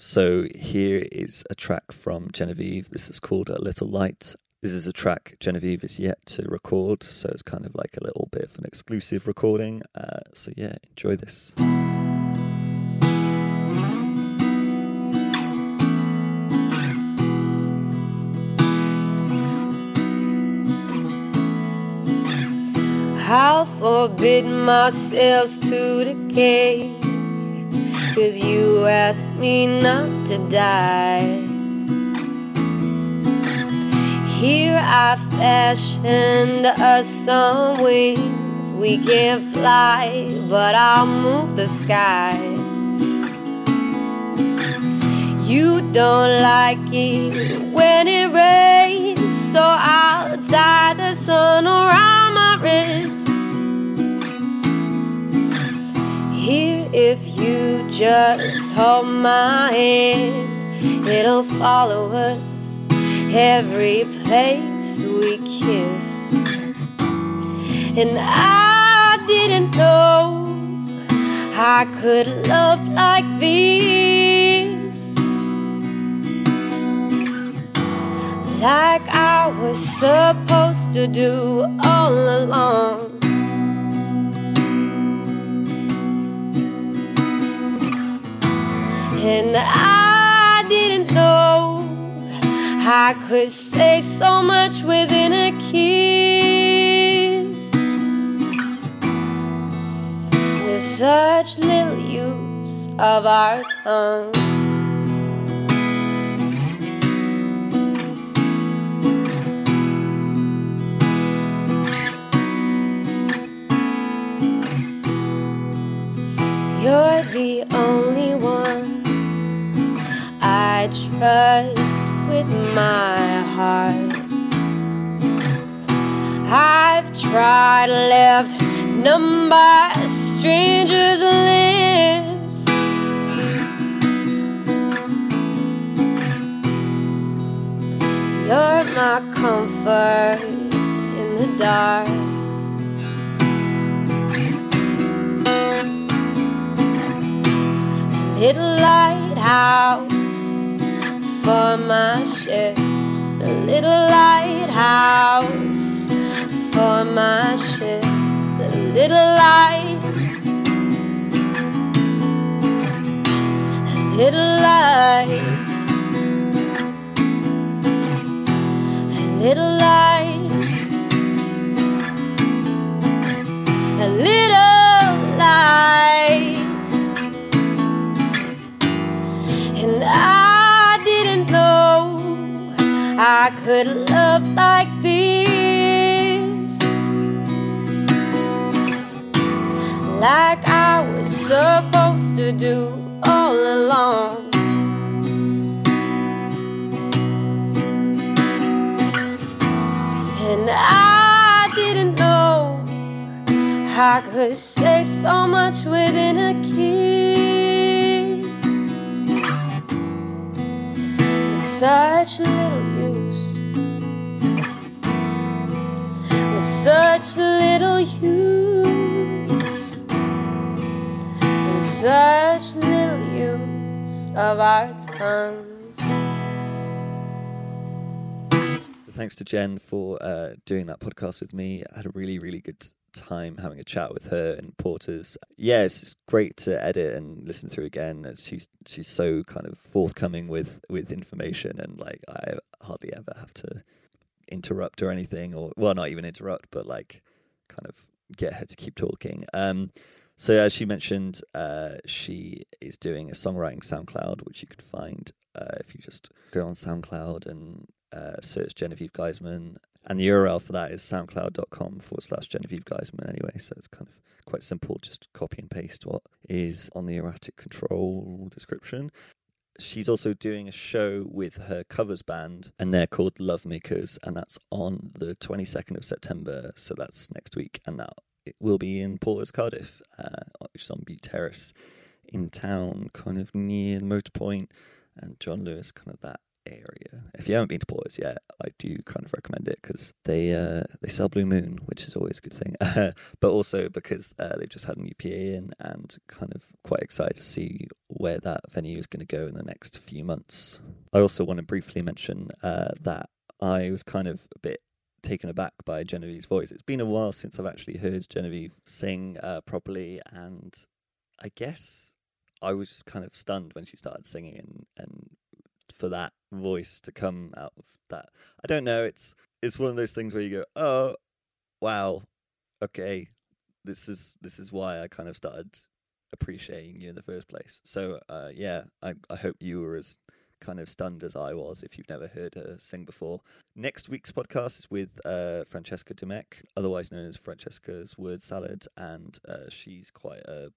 So here is a track from Genevieve. This is called A Little Light. This is a track Genevieve is yet to record, so it's kind of like a little bit of an exclusive recording. Uh, so yeah, enjoy this. I'll forbid myself to decay. Cause you asked me not to die. Here I fashioned us some wings. We can't fly, but I'll move the sky. You don't like it when it rains, so I'll tie the sun around my wrist. Here, if you just hold my hand, it'll follow us every place we kiss. And I didn't know I could love like this. Like I was supposed to do all along. And I didn't know I could say so much within a kiss. With such little use of our tongues. You're the trust with my heart. I've tried left numb by strangers' lips. You're my comfort in the dark. little lighthouse for my ships, a little lighthouse for my ships, a little light, a little light, a little light, a little I could love like this. Like I was supposed to do all along. And I didn't know I could say so much within a kiss. Such little such little use. Such little use of our tongues. Thanks to Jen for uh, doing that podcast with me. I had a really, really good time having a chat with her and Porters. Yeah, it's just great to edit and listen through again. She's she's so kind of forthcoming with with information, and like I hardly ever have to interrupt or anything, or well, not even interrupt, but like kind of get her to keep talking. Um, so as she mentioned, uh, she is doing a songwriting SoundCloud, which you can find uh, if you just go on SoundCloud and uh, search Genevieve Geisman. And the URL for that is soundcloud.com forward slash Genevieve Geisman anyway. So it's kind of quite simple. Just copy and paste what is on the erratic control description. She's also doing a show with her covers band, and they're called Love Makers, and that's on the 22nd of September. So that's next week, and that it will be in Porters Cardiff, uh, which is on Bute Terrace in town, kind of near the Motorpoint and John Lewis, kind of that area. If you haven't been to Porters yet, I do kind of recommend it because they uh, they sell Blue Moon, which is always a good thing. *laughs* but also because uh, they've just had a new PA in, and kind of quite excited to see where that venue is going to go in the next few months. I also want to briefly mention uh, that I was kind of a bit taken aback by Genevieve's voice. It's been a while since I've actually heard Genevieve sing uh, properly, and I guess I was just kind of stunned when she started singing and, and for that voice to come out of that. I don't know. It's it's one of those things where you go, oh, wow, okay, this is this is why I kind of started appreciating you in the first place. So uh, yeah, I I hope you were as kind of stunned as I was if you've never heard her sing before. Next week's podcast is with uh, Francesca Demek, otherwise known as Francesca's Word Salad, and uh, she's quite a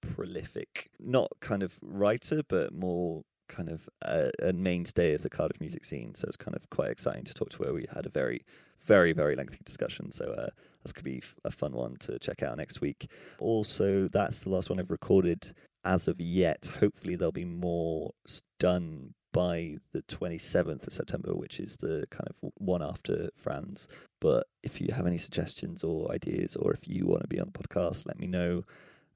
prolific, not kind of writer, but more kind of a, a, mainstay of the Cardiff music scene. So it's kind of quite exciting to talk to her. We had a very, very, very lengthy discussion. So uh, this could be a fun one to check out next week. Also, that's the last one I've recorded as of yet. Hopefully, there'll be more done by the 27th of September, which is the kind of one after Franz. But if you have any suggestions or ideas, or if you want to be on the podcast, let me know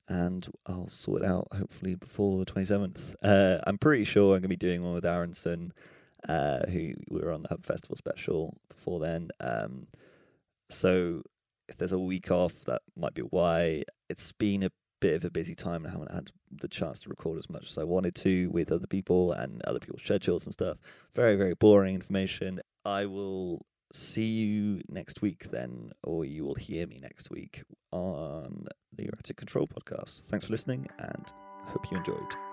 and I'll sort it out hopefully before the 27th. Uh, I'm pretty sure I'm going to be doing one with Aronson, uh, who we were on the Hub Festival special before then. Um, so if there's a week off, that might be why. It's been a bit of a busy time and I haven't had the chance to record as much as I wanted to with other people and other people's schedules and stuff. Very, very boring information. I will see you next week then, or you will hear me next week on the Erratic Control podcast. Thanks for listening and hope you enjoyed.